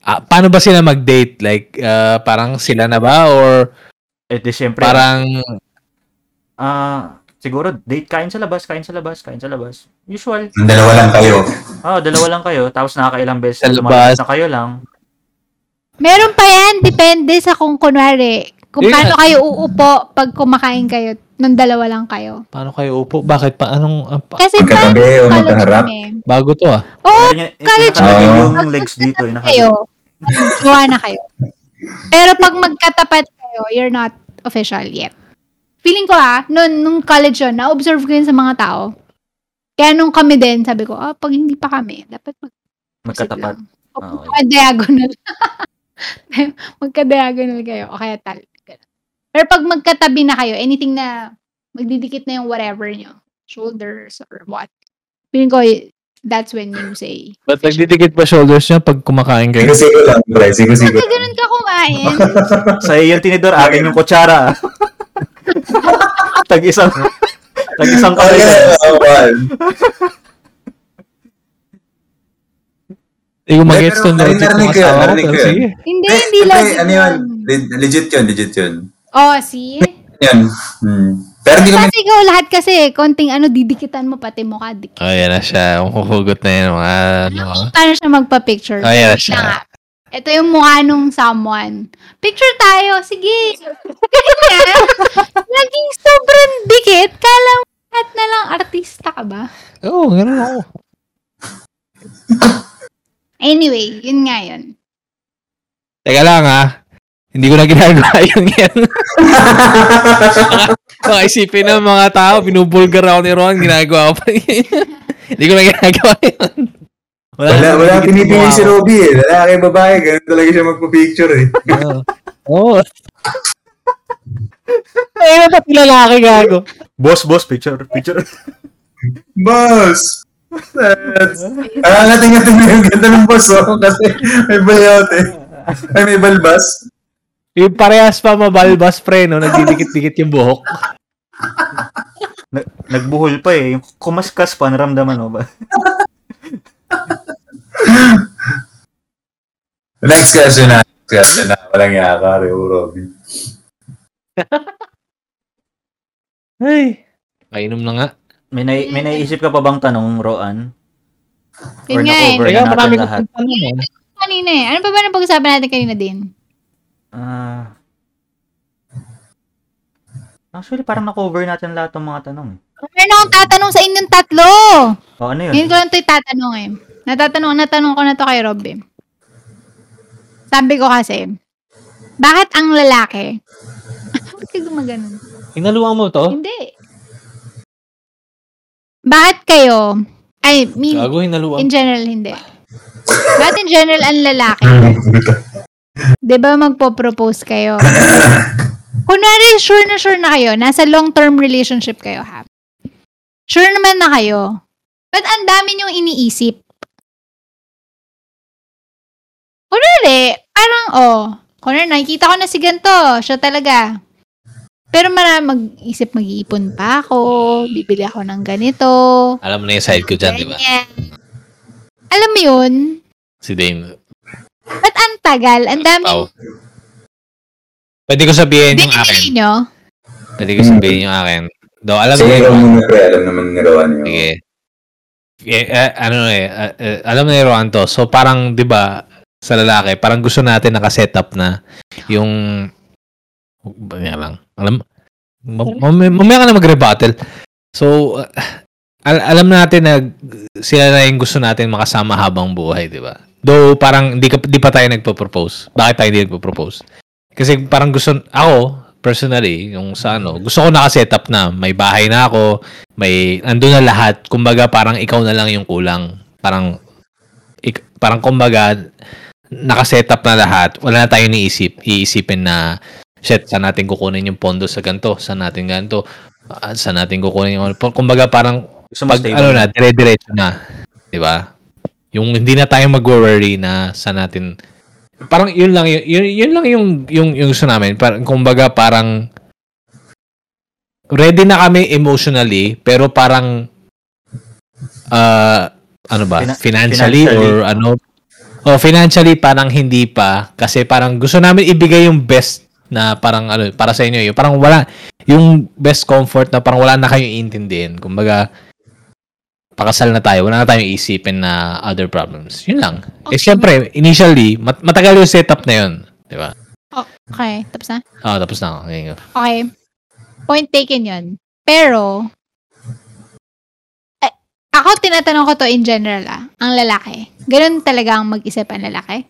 ah, paano ba sila mag-date? Like, ah, parang sila na ba? Or Eh, di syempre, parang, ah, siguro, date, kain sa labas, kain sa labas, kain sa labas. Usual. Ang dalawa lang kayo. Ah, dalawa lang kayo, tapos nakakailang beses Sa na labas. lumalabas na kayo lang. Meron pa yan, depende sa kung kunwari, kung Yeah. paano kayo uupo pag kumakain kayo, nung dalawa lang kayo. paano kayo upo? Bakit pa? Anong, ah, pa- Kasi Magkatabi o college magkaharap? kami. bago to ah. Oo, Kaya, eh, college nakalagay mo. yung legs dito. Yung nakalagay. kayo. Gawa na kayo. Pero pag magkatapat kayo, you're not official yet. Feeling ko ah, nung, nung college yun, na-observe ko yun sa mga tao. Kaya nung kami din, sabi ko, ah, pag hindi pa kami, dapat mag Magkatapat. lang. O, Ah, okay. Magka-diagonal. Magka-diagonal kayo. O kaya tal. Pero pag magkatabi na kayo, anything na magdidikit na yung whatever nyo, shoulders or what, feeling ko, that's when you say, Ba't nagdidikit pa shoulders niya pag kumakain kayo? Sigo-sigo lang, pre. Sigo-sigo lang. ganun ka kumain, Sa iyo yung tinidor, akin yung kutsara. tag isang tag isang kamay. yeah. Oh, well. Hindi ko mag-gets to na narinig ko yun, narinig ko yun. Hindi, hindi lang. Ano yun? Le- Legit yun, legit yun. Oh, see? Yan. Hmm. Pero hindi naman Kasi ikaw lahat kasi, konting ano, didikitan mo pati mukha. Dik- Oh, yan na siya. Umuhugot na yun. Mga, ano. Paano siya magpa-picture? Oh, yan na siya. lang ah. ito yung mukha nung someone. Picture tayo, sige. Ganyan. Laging sobrang dikit. Kala mo lahat na lang artista ka ba? Oo, oh, ganun ako. Anyway, yun nga yun. Teka lang ha. Hindi ko na ginagawa yung yan. Baka isipin ng mga tao, binubulgar ako ni Ron, ginagawa ko pa yun. Hindi ko na ginagawa yun. Wala, wala nakikita pinipili si. Robby eh. Lalaki, babae, ganun talaga siya magpa-picture eh. Oo. Oo. Ay, na pati lalaki gago. Boss, boss, picture, picture. Boss! That's... Ah, nating-nating na yung ganda ng boss oh. Kasi may bayote. Ay, may balbas. Yung parehas pa mabalbas pre, no? Nagdidikit-dikit yung buhok. Nag- nagbuhol pa eh. Yung kumaskas pa, naramdaman mo ba? Next question na. Next question na. Walang yakari, oh, Robby. Ay. Kainom na nga. May, nai- may naisip ka pa bang tanong, Roan? Yun Or nga eh. na-cover na marami natin ko lahat? pang tanong eh. Kanina eh. Ano pa ba na pag-usapan natin kanina din? Ah... actually, parang na-cover natin lahat ng mga tanong. eh. Meron akong tatanong sa inyong tatlo. O, ano yun? Ngayon ko lang ito itatanong eh. Natatanong, natanong ko na to kay Rob eh. Sabi ko kasi, bakit ang lalaki? Bakit ka gumaganon? Hinaluan mo to? Hindi. Bakit kayo, ay, me, Gago, in general, hindi. Bakit in general ang lalaki? Di ba magpo-propose kayo? Kunwari, sure na sure na kayo, nasa long-term relationship kayo, ha? Sure naman na kayo. Ba't ang dami niyong iniisip? Kunwari, parang, oh, kunwari, nakikita ko na si ganito, siya talaga. Pero marami mag-isip, mag-iipon pa ako, bibili ako ng ganito, Alam mo na yung side ko dyan, di ba? Alam mo yun? Si Dane. Ba't ang tagal? Ang dami. Pao. Pwede ko sabihin yung akin. nyo? Pwede ko sabihin yung akin. Do, alam mo Sige, yun. muna pre. Alam naman ni Rowan yun. Sige. Eh, eh, ano eh, eh, alam na ni Roan to. So parang 'di ba sa lalaki, parang gusto natin naka-setup na yung Banya lang. Alam mam- mam- mamaya ka na mag-rebuttal. So al- alam natin na sila na yung gusto natin makasama habang buhay, 'di ba? Though parang di, ka, di pa tayo nagpo-propose. Bakit tayo hindi nagpo-propose? Kasi parang gusto ako personally, yung sa ano, gusto ko naka-setup na may bahay na ako, may andun na lahat. Kumbaga parang ikaw na lang yung kulang. Parang ik, parang kumbaga naka-setup na lahat. Wala na tayong iisip, iisipin na shit, saan natin kukunin yung pondo sa ganito, saan natin ganito, ah, saan natin kukunin yung kumbaga parang Gusto pag ano na? na, dire-diretso na. 'Di ba? Yung hindi na tayo mag-worry na sa natin parang yun lang yun, yun, yun lang yung yung yung gusto namin. Parang kumbaga parang ready na kami emotionally pero parang uh, ano ba? Fina- financially, financially. or ano? Oh, financially parang hindi pa kasi parang gusto namin ibigay yung best na parang ano para sa inyo yun. Parang wala yung best comfort na parang wala na kayong intindihin. Kumbaga pakasal na tayo, wala na tayong isipin na other problems. Yun lang. Eh, syempre, initially, mat- matagal yung setup na yun. Di ba? Okay, tapos na? Ah, tapos na. Okay. Okay. Point taken yun. Pero, eh, ako tinatanong ko to in general ah, ang lalaki. Ganun talaga ang mag-isip ang lalaki?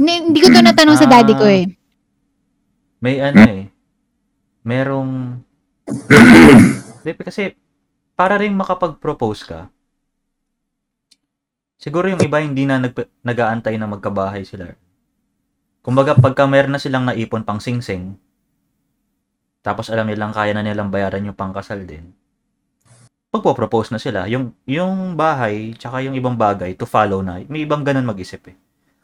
Hindi, hindi ko to natanong sa daddy ko eh. May ano eh. Merong... Kasi para rin makapag-propose ka, siguro yung iba hindi na nag, nag-aantay na magkabahay sila. Kumbaga, pagka meron na silang naipon pang singsing, tapos alam nilang kaya na nilang bayaran yung pangkasal din, pagpo-propose na sila. Yung, yung bahay, tsaka yung ibang bagay, to follow na. May ibang ganun mag-isip eh.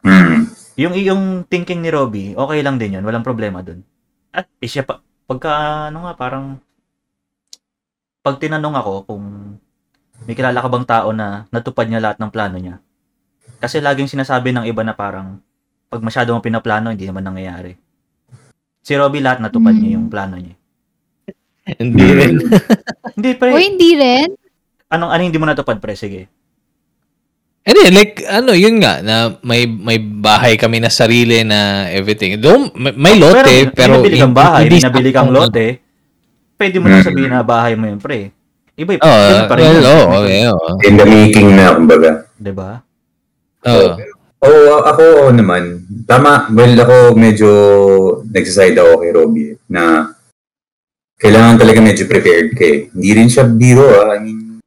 Hmm. Yung yung thinking ni Robbie, okay lang din 'yun, walang problema doon. At eh, siya pa pagka ano nga parang pag tinanong ako kung may kilala ka bang tao na natupad niya lahat ng plano niya. Kasi laging sinasabi ng iba na parang pag masyado mong pinaplano, hindi naman nangyayari. Si Robbie lahat natupad Mm. niya yung plano niya. Hindi rin. Hindi pre, O hindi rin? anong ano hindi mo natupad pre sige. Hindi, like, ano, yun nga, na may may bahay kami na sarili na everything. Though, may, may lote, pero... may nabili kang bahay, may hindi nabili kang lote, pwede mo lang sabihin na bahay mo yun, pre. Iba, Oo, yun pa rin well, oo, okay, oo. In the making na, kumbaga. Diba? Oo. Oo, ako oo naman. Tama, well, ako medyo nagsaside ako kay Robbie na kailangan talaga medyo prepared ka eh. Hindi rin siya biro ah. I mean,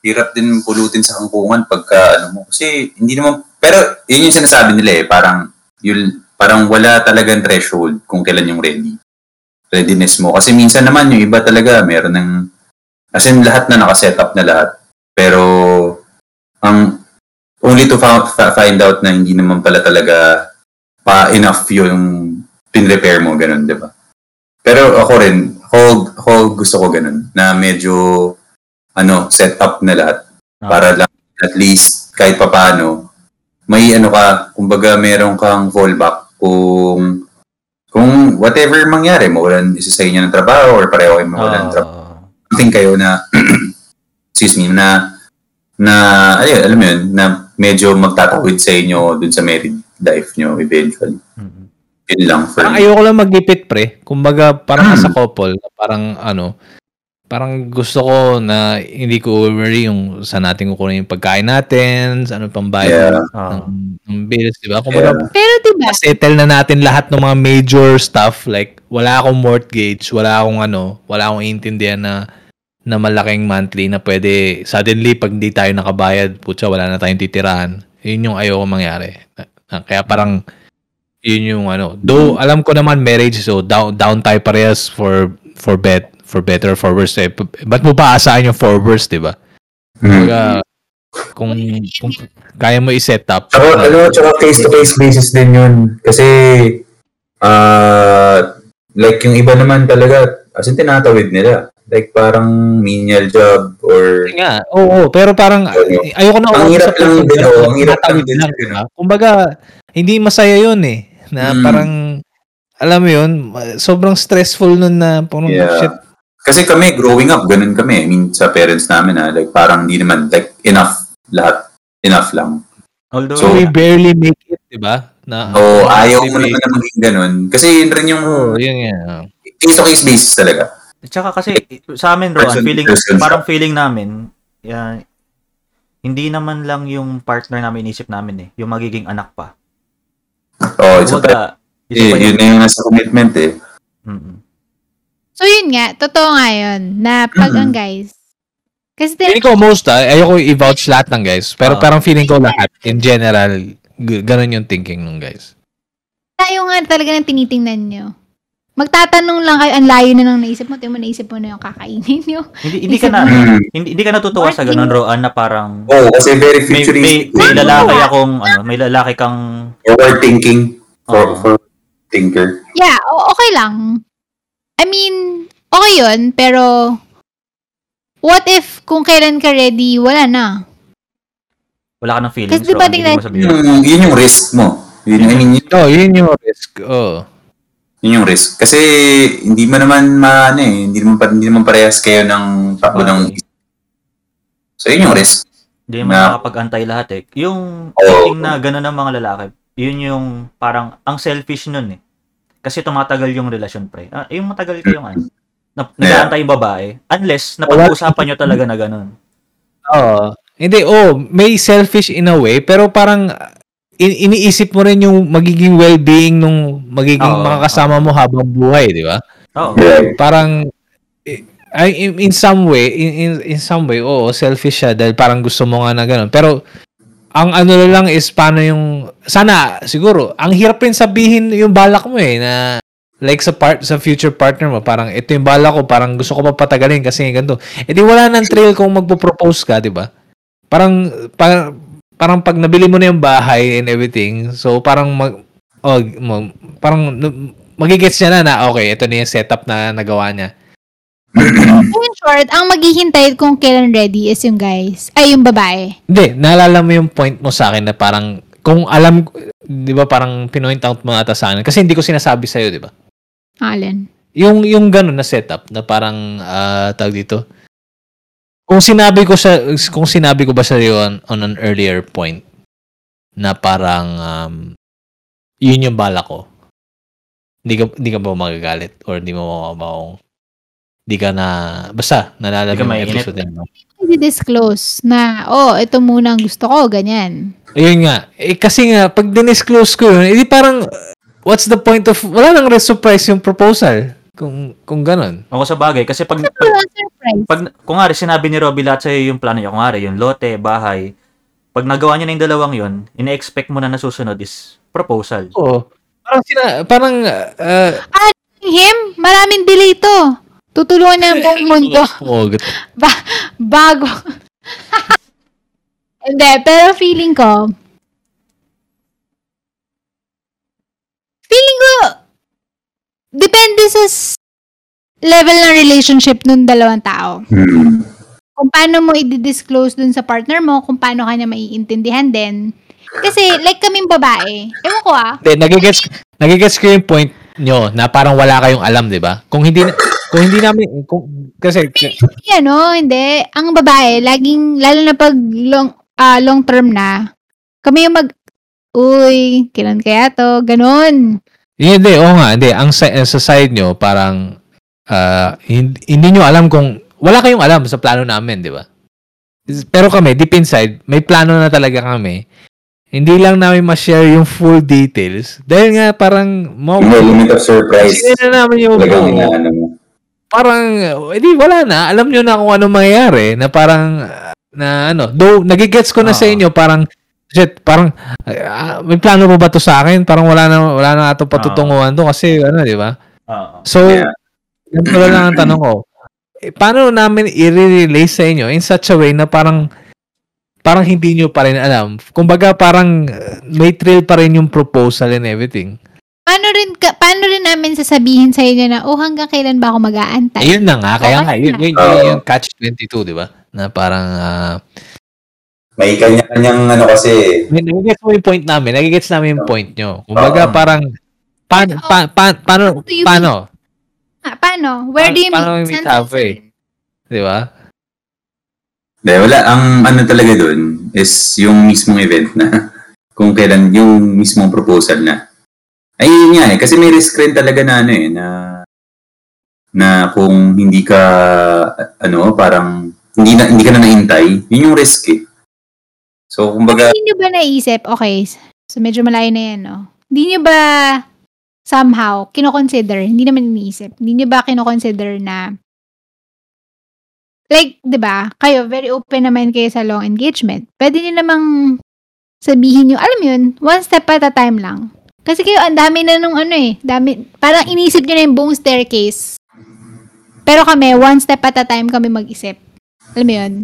hirap din pulutin sa kangkungan pagka ano mo. Kasi hindi naman, pero yun yung sinasabi nila eh, parang, yun, parang wala talagang threshold kung kailan yung ready. Readiness mo. Kasi minsan naman yung iba talaga, meron ng, as in lahat na nakaset up na lahat. Pero, ang only to fa- find out na hindi naman pala talaga pa enough yung pin-repair mo, ganun, di ba? Pero ako rin, ako, ako gusto ko ganun, na medyo, ano, set up na lahat. Ah. Para lang, at least, kahit papano, may ano ka, kumbaga meron kang fallback kung kung whatever mangyari, mawalan isa sa inyo ng trabaho or pareho kayo mawalan ng trabaho Oo. Something kayo na excuse me na na ayun, alam mo yun na medyo magtatawid sa inyo dun sa married life nyo eventually. Mhm. Yun lang for Parang me. ayoko lang maglipit, pre. Kumbaga, parang as a couple, parang ano, parang gusto ko na hindi ko worry yung sa natin kukunin yung pagkain natin, sa ano pang bayad Yeah. Ng, ng bills, di ba? Kumbaga, Yeah. Pero diba, settle na natin lahat ng mga major stuff like wala akong mortgage, wala akong ano, wala akong intindihan na na malaking monthly na pwede suddenly pag hindi tayo nakabayad, putya wala na tayong titirahan. Yun yung ayoko mangyari. Na- na- Kaya parang yun yung ano. Though alam ko naman marriage so down down tayo parehas for for bet for better or for worse. Eh. Ba't mo pa asahan yung for worse, di ba? Kumbaga, kung, kung kaya mo i-set up. Tsaka, uh, ano, tsaka case-to-case basis din yun. Kasi, ah, like yung iba naman talaga, as in tinatawid nila. Like parang menial job or nga, oo, pero parang ay- ayoko na Ang hirap lang ng- din, oo, ang hirap lang din lang, siya, diba? Kumbaga, hindi masaya yun eh. Na Mm. parang, alam mo yun, sobrang stressful nun na parang Yeah. shit. Kasi kami, growing up, ganun kami. I mean, sa parents namin, ha, like, parang hindi naman, like, enough, lahat, enough lang. Although, So, we barely make it, di ba? Na, So, ayaw make naman na maging ganun. Kasi yun rin yung Oo, yun nga. case-to-case basis talaga. Tsaka kasi sa amin Person- feeling person parang feeling namin yan, hindi naman lang yung partner namin inisip namin eh, yung magiging anak pa. Oh, it's a Kumbaga, isa eh, pa yun yung, na yung nasa commitment eh. Mm-mm. so yun nga, totoo nga yun, na pag ang guys, kasi Feeling tin- ko most, ah, ayoko i-vouch lahat ng guys. Pero Ah. parang feeling ko lahat, in general, g- ganun yung thinking ng guys. tayo nga talaga ng tinitingnan nyo. Magtatanong lang kayo, ang layo na nang naisip mo, tingnan mo naisip mo na yung kakainin nyo. Hindi hindi ka na Mm. hindi, hindi ka natutuwa sa ganun Roan na parang Oh, kasi very may, may, futuristic. may lalaki akong ano, may lalaki kang Forward thinking. For, Oo. for thinker. Yeah, o- okay lang. I mean, okay yun, pero what if kung kailan ka ready, wala na. wala ka ng feelings. Kasi di ba Roan, hindi tingnan- mo sabihin. Yun, yun yung risk mo. Yun, I mean, yun, Oh, yun yung risk. Oh. yun yung risk. Kasi hindi mo naman maano eh, hindi naman, hindi naman parehas kayo ng takbo ng So, yun yung risk. Hindi naman Na- makapag-antay lahat eh. Yung thinking na gano'n ng mga lalaki, yun yung parang ang selfish nun eh. Kasi tumatagal yung relasyon pre. Ah, yung matagal kayong ano, na, nag-aantay yung babae. Unless napag-usapan nyo talaga na gano'n. Oo. Hindi, oh, may selfish in a way, pero parang uh, in- iniisip mo rin yung magiging well-being nung magiging Oo, makakasama mo habang buhay, di ba? Oo. Yeah. Parang ay in, in some way, in, in, in some way, oo, selfish siya dahil parang gusto mo nga na ganun. Pero ang ano lang is paano yung sana siguro ang hirap rin sabihin yung balak mo eh na like sa part sa future partner mo parang ito yung balak ko parang gusto ko pa patagalin kasi ganito eh di wala nang thrill kung magpo-propose ka di ba parang parang parang pag nabili mo na yung bahay and everything so parang mag oh, mag- parang magigets niya na na okay ito na yung setup na nagawa niya In short, ang maghihintay kung kailan ready is yung guys, ay yung babae. Hindi, naalala mo yung point mo sa akin na parang, kung alam, di ba parang pinoint out mo ata sa akin, kasi hindi ko sinasabi sa'yo, di ba? Alin? Yung, yung ganun na setup, na parang, ah tawag dito, kung sinabi ko sa kung sinabi ko ba sa iyo on, on an earlier point na parang um, yun yung bala ko. Hindi ka hindi ka ba magagalit or hindi mo mamabaong hindi ka na basta nalala Hindi ka mo episode na yun. I-disclose na, oh, ito muna ang gusto ko, ganyan. Ayun nga. Eh, kasi nga, pag dinisclose ko yun, edi parang, uh, what's the point of, wala nang surprise yung proposal. Kung, kung ganon. Ako sa bagay, kasi pag, pag, pag kung nga sinabi ni Robby lahat sa'yo yung plano niya, kung nga yung lote, bahay, pag nagawa niya na yung dalawang yon, ine-expect mo na nasusunod is proposal. Oo. Parang sina, parang, uh, Him, maraming delay to. Tutulungan niya ang buong mundo. Oo, gut- Ba- bago. Hindi, pero feeling ko, feeling ko, depende sa level ng relationship nung dalawang tao. Hmm. Kung paano mo i-disclose dun sa partner mo, kung paano kanya maiintindihan din. Kasi, like kaming babae, ewan ko ah, Hindi, nagigets, nagigets ko yung point nyo na parang wala kayong alam, di ba? Kung hindi, na- kung hindi namin, kung, kasi, Hindi, ano, hindi. Ang babae, laging, lalo na pag long, ah, long term na, kami yung mag, uy, kailan kaya to? Ganon. Hindi, oo nga, hindi. Ang sa, sa side nyo, parang, ah, hindi, hindi nyo alam kung, wala kayong alam sa plano namin, di ba? Pero kami, deep inside, may plano na talaga kami. Hindi lang namin ma-share yung full details. Dahil nga, parang, mo, Yung element of surprise. Kasi na namin yung Talagang buo. inaano mo. parang, edi wala na. Alam nyo na kung ano mangyayari. Na parang, ah, na ano, though, nagigets ko na sa Oo. inyo, parang, shit, parang, ah, may plano pa ba to sa akin? Parang wala na, wala na ito patutunguhan to kasi, ano, di ba? Oo. So, Yeah. ganito lang ang tanong ko. Eh, paano namin i-relay sa inyo in such a way na parang, parang hindi nyo pa rin alam. Kumbaga, parang uh, may thrill pa rin yung proposal and everything. Paano rin, ka, paano rin namin sasabihin sa inyo na, oh, hanggang kailan ba ako mag-aantay? Ayun na nga, kaya Okay nga, yun, na. yun, yun, yung catch-22, di ba? Na parang, ah, May kanya-kanyang ano kasi. May nagigets mo yung point namin. Nagigets namin yung point nyo. Kumbaga, Oo. parang, paano, pa, pa, paano, paano? Ah, paano? Where Pa- do you paano meet? Saan- halfway? Di ba? Hindi, wala. Ang ano talaga dun is yung mismong event na kung kailan yung mismong proposal na. Ay, yun nga eh. Kasi may risk rin talaga na ano eh, na na kung hindi ka ano, parang hindi na hindi ka na naintay, yun yung risk eh. So, kumbaga, Hindi nyo ba naisip, okay, so medyo malayo na yan, no? Hindi nyo ba somehow kinoconsider, hindi naman iniisip, hindi nyo ba kinoconsider na like, di ba, kayo, very open naman kayo sa long engagement. Pwede nyo namang sabihin nyo, alam yun, one step at a time lang. Kasi kayo, ang dami na nung ano eh, dami, parang inisip nyo na yung buong staircase. Pero kami, one step at a time kami mag-isip. Alam mo yun?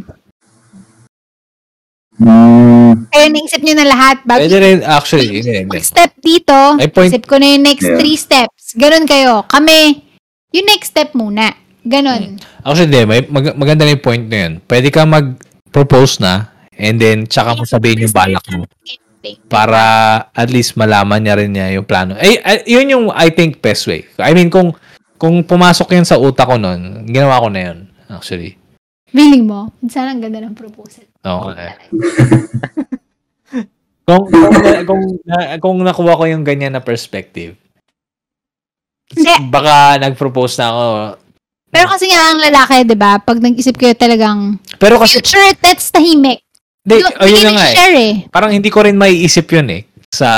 Mm, Kaya naisip nyo na lahat bago Pwede rin, actually, hindi, hindi. step dito, Ay, point- isip ko na yung next Yeah. three steps. Ganon kayo. Kami, yung next step muna. Ganon. Actually, hindi. May, mag, maganda na yung point na yun. Pwede ka mag-propose na, and then, tsaka mo sabihin yung balak mo. Para at least malaman niya rin niya yung plano. Eh, eh, yun yung, I think, best way. I mean, kung, kung pumasok yan sa utak ko nun, ginawa ko na yun, actually. Feeling mo, sana ang ganda ng proposal. Okay. kung, kung, kung, na- kung nakuha ko yung ganyan na perspective, Hindi. baka nag-propose na ako. Pero kasi nga ang lalaki, di ba, pag nag-isip kayo talagang, Pero kasi, future, that's tahimik. di, ayun na nga eh. share eh. Parang hindi ko rin maiisip yun eh sa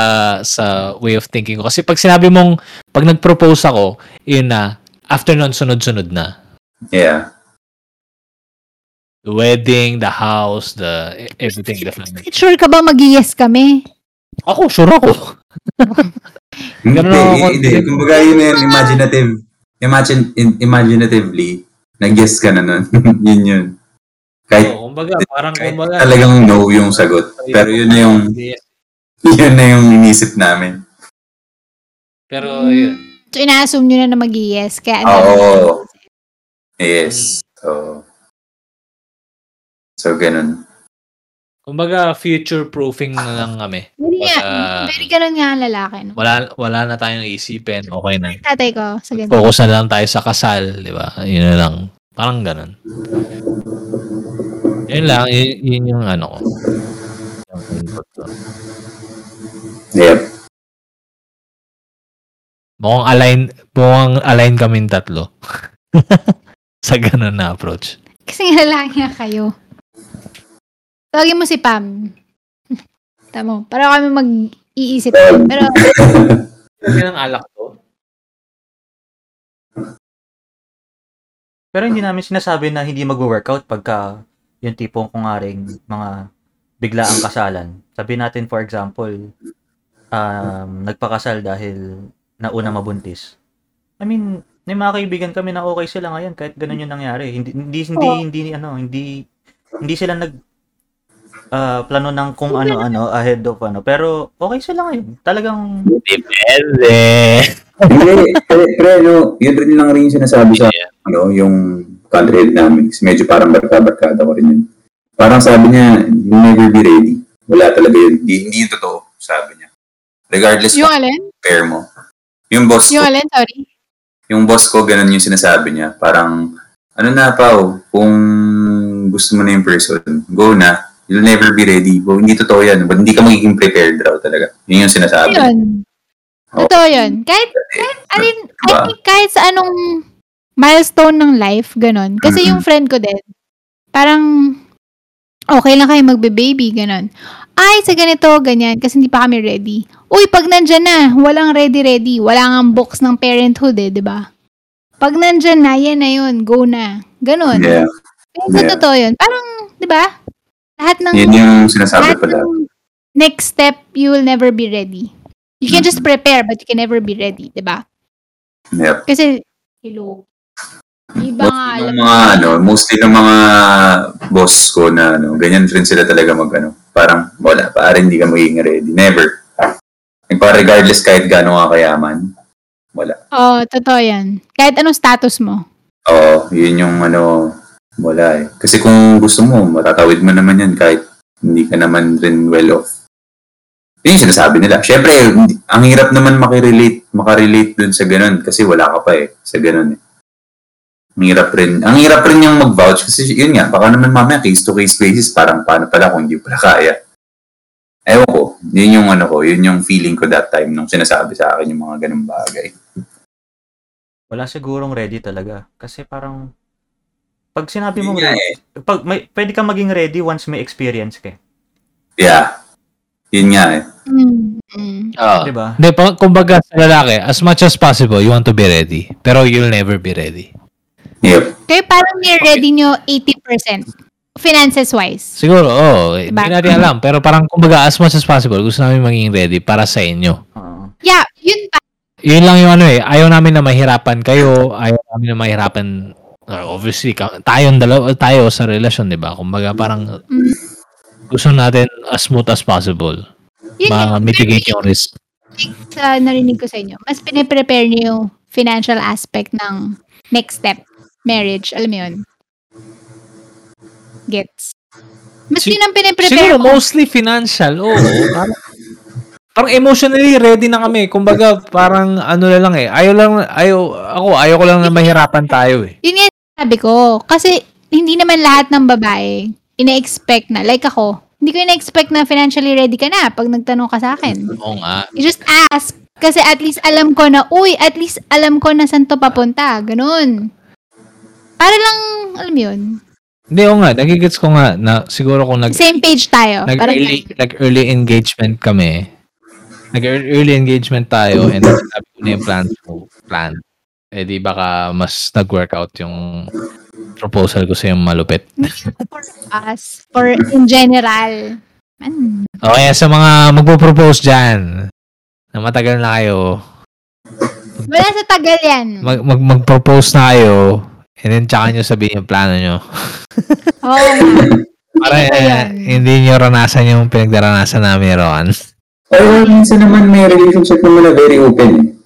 sa way of thinking ko. Kasi pag sinabi mong, pag nag-propose ako, yun na, after nun, sunod-sunod na. yeah. The wedding, the house, the everything, the family. Sure ka ba mag-yes kami? Ako, sure ako. Hindi, Ganun ako hindi. confident. Kumbaga yun yun, imaginative, imagine, in, imaginatively, nag-guess ka na nun. yun yun. Kahit Oo, kumbaga, parang Kahit kumbaga. talagang no yung sagot. Pero yun na yung, yun na yung inisip namin. Pero, yun. So, ina-assume nyo na na mag-yes. Kaya, ano, Oo. Yes. So, so ganun. Kumbaga, future-proofing na lang kami. very, very ganun nga ang lalaki. No? Wala, wala na tayong isipin. Okay na. Tatay ko, sa ganun. Focus na lang tayo sa kasal, di ba? Yun na lang. Parang ganun. Yun lang, yun, yun yung ano ko. Yung input ko. Yep. Mukhang align, mukhang align kaming tatlo. Sa ganun na approach. Kasi nga lang nga kayo. Tawagin mo si Pam. Tamo. Para kami mag-iisip. Pero, Yan ang alak to. Pero hindi namin sinasabi na hindi mag-workout pagka yung tipong kungaring mga bigla ang kasalan. Sabi natin, for example, um, nagpakasal dahil nauna mabuntis. I mean, may mga kaibigan kami na okay sila ngayon kahit ganun yung nangyari. Hindi hindi hindi hindi, ano, hindi hindi sila nag ah, plano ng kung ano-ano ahead of ano. Pero okay sila ngayon. Talagang Depende. Hindi, pero, pero yun rin lang rin yung sinasabi sa, ano, yung country head namin. Kasi medyo parang barka-barkada ko rin yun. Parang sabi niya, you never be ready. Wala talaga yun. Hindi, hindi yung totoo, sabi niya. Regardless yung alin? pair mo. Yung boss Yung ko, alin? Sorry. yung boss ko, ganun yung sinasabi niya. Parang, ano na, Pao, kung gusto mo na yung person, go na. You'll never be ready. Kung hindi totoo yan, but hindi ka magiging prepared raw talaga. Yun yung sinasabi. Yun. Oo. Totoo yun. Kahit, kahit, alin, I think kahit sa anong milestone ng life, ganun. Kasi Mhm. yung friend ko din, parang, okay lang kayo magbe-baby, ganun. Ay, sa ganito, ganyan, kasi hindi pa kami ready. Uy, pag nandyan na, walang ready-ready. Wala nga box ng parenthood eh, di ba? Pag nandyan na, yan na yun, go na. Ganun. Yeah. Pero Yeah. totoo yun. Parang, di ba? Lahat ng, Yun yung sinasabi lahat pala. ng next step, you will never be ready. You can just prepare, but you can never be ready, di ba? Yep. Kasi, hello. Iba nga, Mostly alam mga ano, mostly ng mga boss ko na ano, ganyan rin sila talaga mag ano, parang wala, parang hindi ka magiging ready. Never. Nagpa regardless kahit gaano ka kayaman. Wala. Oo, oh, totoo yan. Kahit anong status mo. Oo, yun yung ano, wala eh. Kasi kung gusto mo, matatawid mo naman yan kahit hindi ka naman rin well off. Yun yung sinasabi nila. Siyempre, ang hirap naman makirelate, makarelate dun sa ganun kasi wala ka pa eh, sa ganun eh. Ang hirap rin. Ang hirap rin yung mag-vouch kasi yun nga, baka naman mamaya case-to-case basis, parang paano pala kung hindi pala kaya. Ewan ko, yun yung ano ko, yun yung feeling ko that time nung sinasabi sa akin yung mga ganung bagay. wala sigurong ready talaga. Kasi parang pag sinabi mo ready, eh. pag may, pwede kang maging ready once may experience ka. eh. Yeah. Yun nga eh. Mm. Mm. Oo. Di ba? Hindi, pa, kumbaga sa lalaki, as much as possible, you want to be ready. Pero you'll never be ready. Yep. Kayo parang ni-ready nyo 80%. Finances-wise. Siguro, oo. Oh, hindi Diba? natin alam. Pero parang, kumbaga, as much as possible, gusto namin maging ready para sa inyo. Oo. Yeah, yun pa. Yun lang yung ano eh. Ayaw namin na mahirapan kayo. Ayaw namin na mahirapan uh, obviously, ka- tayong dalawa, tayo sa relasyon, di ba? Kumbaga, parang Mm. gusto natin as smooth as possible. Yun Ma-mitigate yung risk. sa narinig ko sa inyo. Mas piniprepare niyo yung financial aspect ng next step. Marriage. Alam mo yun? Gets. Mas Si- yun ang piniprepare Siguro, ko. mostly financial. Oo. parang, parang emotionally ready na kami. Kumbaga, parang ano na lang eh. Ayaw lang, ayaw, ako, ayaw ko lang na mahirapan tayo eh. Yun nga sabi ko. Kasi, hindi naman lahat ng babae ina-expect na. Like ako, hindi ko ina-expect na financially ready ka na pag nagtanong ka sa akin. Oo nga. You just ask. Kasi at least alam ko na, uy, at least alam ko na saan to papunta. Ganun. Para lang, alam yun, Hindi, oo nga. Nagigets ko nga na siguro kung nag, same page tayo. nag, Parang, early, nag early engagement kami. Nag early engagement tayo and then sabi ko na yung plan ko. Plan. Eh di baka mas nag-workout yung proposal ko sa yung malupit. for us, for in general. Man, Okay, sa mga magpo-propose dyan, na matagal na kayo, wala sa tagal yan. mag, mag, mag-propose na kayo, and then tsaka nyo sabihin yung plano nyo. Oo nga. Para Ano eh, hindi nyo ranasan yung pinagdaranasan namin Ron. Pero minsan naman may relationship naman na very open.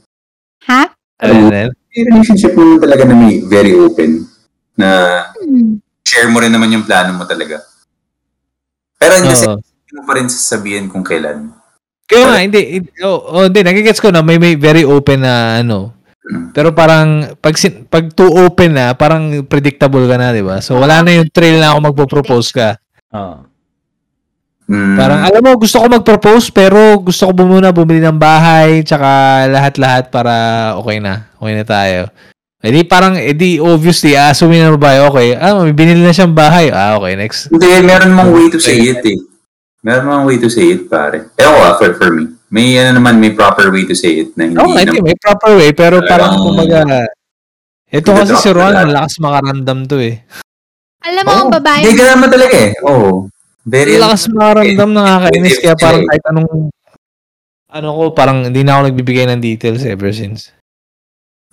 Ha? Then, May relationship naman talaga na may very open. Na Hmm. share mo rin naman yung plano mo talaga. Pero hindi hindi mo pa rin sasabihin kung kailan. Kaya nga, hindi, oh, oh, hindi, nagigets ko na may, may very open na, ano, Pero parang pag sin- pag too open na, parang predictable ka na, 'di ba? So wala na yung thrill na ako magpo-propose ka. Oo. Mm. Parang alam mo gusto ko mag-propose pero gusto ko muna bumili ng bahay tsaka lahat-lahat para okay na. Okay na tayo. Eh di parang eh di obviously assuming na babae okay. Ah, may binili na siyang bahay. Ah, okay, next. Hindi, meron mong way to say it eh. Meron mong way to say it, pare. Ko ah, for, for me. May ano naman, may proper way to say it na hindi Oh, hindi, may proper way pero parang Parang- kumbaga ito kasi si Ron, na. malakas makarandam to eh. Alam mo, Oo. ang babae, Hindi naman talaga eh. Oo. Very Malakas makarandam, nakakainis kaya parang kahit anong ano ko, parang hindi na ako nagbibigay ng details ever since.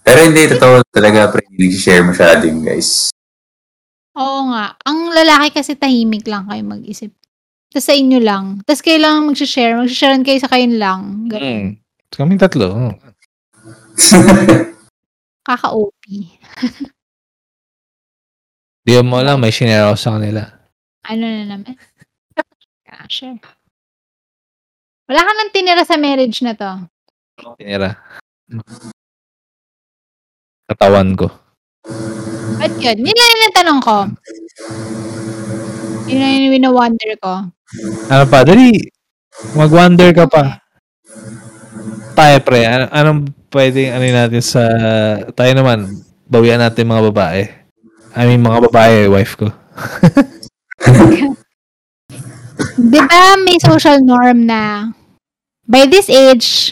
Pero hindi, totoo talaga, pre. Hindi share masyado yung guys. oo nga. Ang lalaki kasi tahimik lang kayo mag-isip. Tapos sa inyo lang. Tapos kayo lang mag-share. Mag-sharean kayo sa kayo lang. Ganun. Hmm. Kaming tatlo. oh. Kaka-OP. Di mo alam, may shinare ako sa kanila. Ano na naman? Share. Wala ka nang tinira sa marriage na to. Tinira. Katawan ko. Ba't yun? Yun lang yung tanong ko. Yun lang yung wina-wonder ko. Ano pa? Dali. Mag-wonder ka pa. Tayo, pre. Ano, anong pwedeng ano natin sa... Tayo naman. Bawian natin mga babae. I mean, mga babae, wife ko. Di ba may social norm na by this age,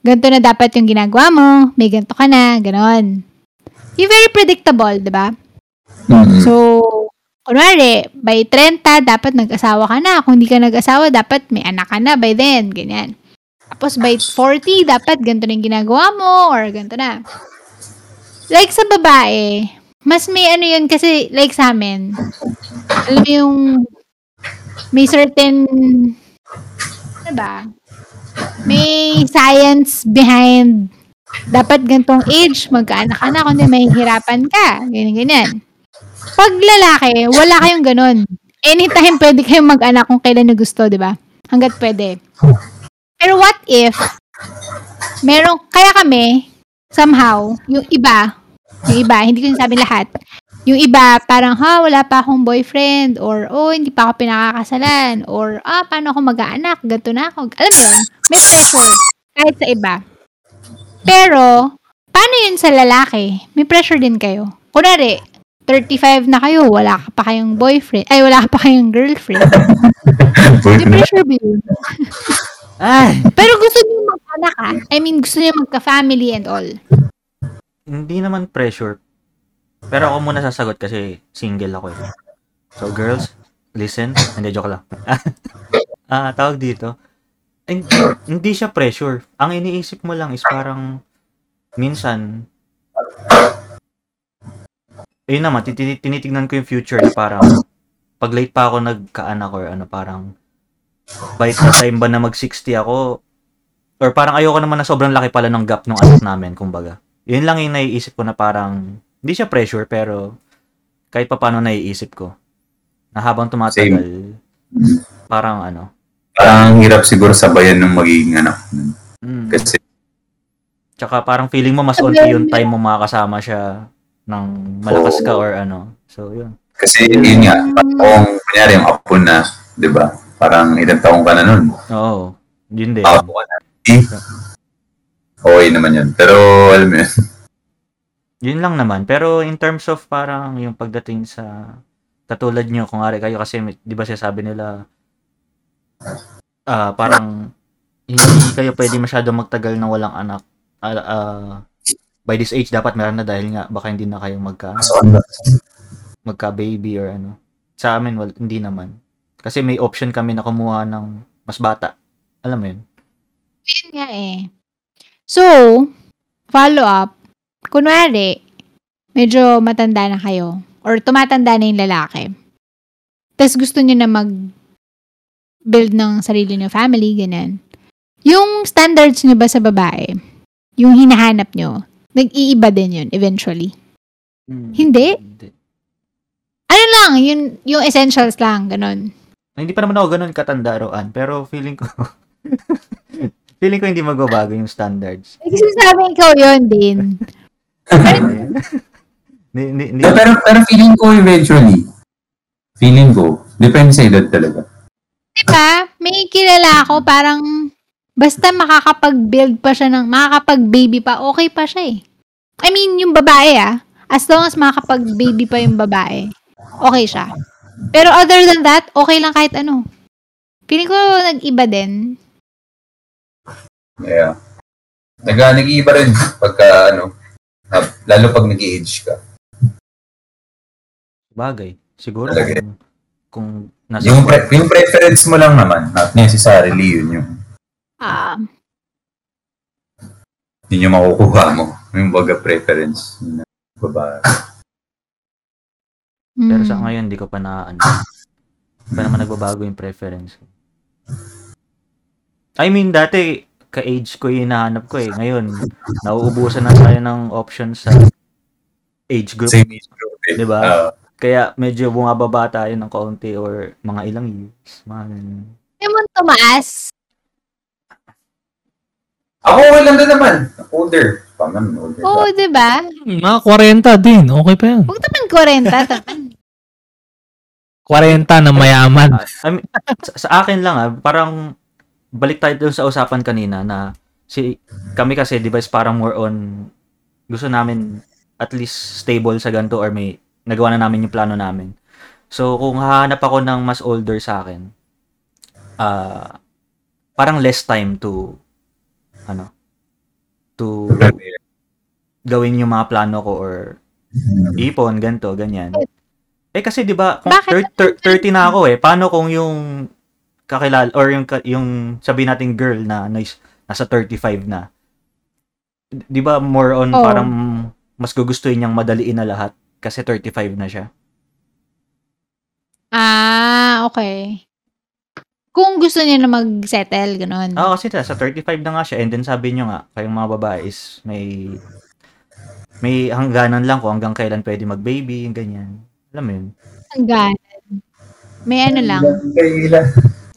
ganito na dapat yung ginagawa mo, may ganito ka na, ganon. Yung very predictable, di ba? Mm. So, kunwari, by 30, dapat nag-asawa ka na. Kung hindi ka nag-asawa, dapat may anak ka na by then, ganyan. Tapos by 40, dapat ganito na yung ginagawa mo, or ganito na. Like sa babae, mas may ano yun kasi, like sa amin, alam mo yung may certain, ano ba, may science behind dapat gantong age, magkaanak ka na, kundi mahihirapan ka. Ganyan, ganyan. Pag lalaki, wala kayong ganun. Anytime pwede kayong mag-anak kung kailan nyo gusto, di ba? Hanggat pwede. Pero what if, meron, kaya kami, somehow, yung iba, yung iba, hindi ko sabi lahat, yung iba, parang, ha, wala pa akong boyfriend, or, oh, hindi pa ako pinakakasalan, or, ah, paano ako mag-aanak, ganito na ako. Alam mo yun, may pressure, kahit sa iba. Pero, paano yun sa lalaki? May pressure din kayo. Kunwari, 35 na kayo, wala ka pa kayong boyfriend, ay, wala ka pa kayong girlfriend. May pressure ba yun? Ay! Pero gusto niyo mag-anak ah. I mean, gusto niyo magka-family and all. Hindi naman pressure. Pero ako muna sasagot kasi single ako eh. So girls, listen. Hindi, joke lang. Ah, tawag dito. Hindi, hindi siya pressure. Ang iniisip mo lang is parang minsan ayun naman, tinitignan ko yung future na parang pag late pa ako nagkaanak or ano parang by the time ba na mag 60 ako or parang ayoko naman na sobrang laki pala ng gap ng anak namin kumbaga. Yun lang yung naiisip ko na parang hindi siya pressure pero kahit pa paano naiisip ko na habang tumatagal parang ano Parang hirap siguro sabayan ng magiging anak. mm, Kasi, tsaka parang feeling mo mas onti yung time mo makakasama siya ng malakas ka or ano so yun kasi yun nga, kung kunyari yung apo na, di ba? Parang ilang taong ka na nun. oo yun din Apo ka na. Eh, Okay naman yun. Pero, alam mo yun. Yun lang naman. Pero in terms of parang yung pagdating sa katulad nyo, kung ari kayo kasi di ba sabi nila ah parang hindi kayo pwede masyado magtagal na walang anak. Ah, ah, by this age dapat meron na dahil nga baka hindi na kayo magka magka baby or ano. Sa amin wal, hindi naman. Kasi may option kami na kumuha ng mas bata. Alam mo yun? Yun nga eh. So, follow up. Kunwari, medyo matanda na kayo. Or tumatanda na yung lalaki. Tapos gusto niyo na mag build ng sarili niyo family, ganyan. Yung standards niyo ba sa babae, yung hinahanap niyo, nag-iiba din yun eventually. Hindi? Hindi. Ano lang, yun, yung essentials lang, ganun. Hindi pa naman ako ganun katanda roan, pero feeling ko feeling ko hindi magbabago yung standards. Kasi sabi ikaw yun din. Ni, ni, ni, pero, pero feeling ko eventually, feeling ko, depende sa edad talaga. Diba? May kilala ako, parang, basta makakapag-build pa siya ng, makakapag-baby pa, okay pa siya eh. I mean, yung babae ah, as long as makakapag-baby pa yung babae, okay siya. Pero other than that, okay lang kahit ano. Feeling ko nag-iba din. Yeah. Nag, nag-iiba rin pagka, ano, ah, lalo pag nag-age ka. bagay. Siguro Talaga. kung, kung nasa... Yung, pre- yung preference mo lang naman, not necessarily yun yung, Ah, yun yung makukuha mo. Yung baga preference ng babae. Pero mm. sa ngayon, di ko pa na, ano, pa naman nagbabago yung preference. I mean, dati, ka-age ko yung hinahanap ko eh. Ngayon, nauubusan na tayo ng options sa age group. Same age group eh. Diba? Ah, Kaya medyo bumababa tayo ng kaunti or mga ilang years. Mga ganun. Hindi mo tumaas. ako okay lang din naman. Older. Paman, older. Oo, di ba? Mga 40 din, okay pa yan. Huwag naman 40 naman. 40 na mayaman. I mean, sa, sa akin lang ah, parang balik tayo dun sa usapan kanina na si kami kasi di ba is parang more on gusto namin at least stable sa ganito or may nagawa na namin yung plano namin. So kung hahanap ako ng mas older sa akin, ah parang less time to ano to gawin yung mga plano ko or ipon, ganto, ganyan. Eh kasi 'di ba, kung Bakit? thir- thir- 30 na ako eh. Paano kung yung kakilala or yung ka- yung sabi nating girl na nice, nasa 35 na. 'Di ba more on Oo. parang mas gugustuhin niyang madaliin na lahat kasi 35 na siya. Ah, okay. Kung gusto niya na mag-settle, ganun. Oo, kasi sa 35 na nga siya and then sabi niyo nga kayong mga babae is may may hangganan lang kung hanggang kailan pwede mag-baby, yung ganyan. Alam mo yun? Hangganan. May ano lang. Kailan?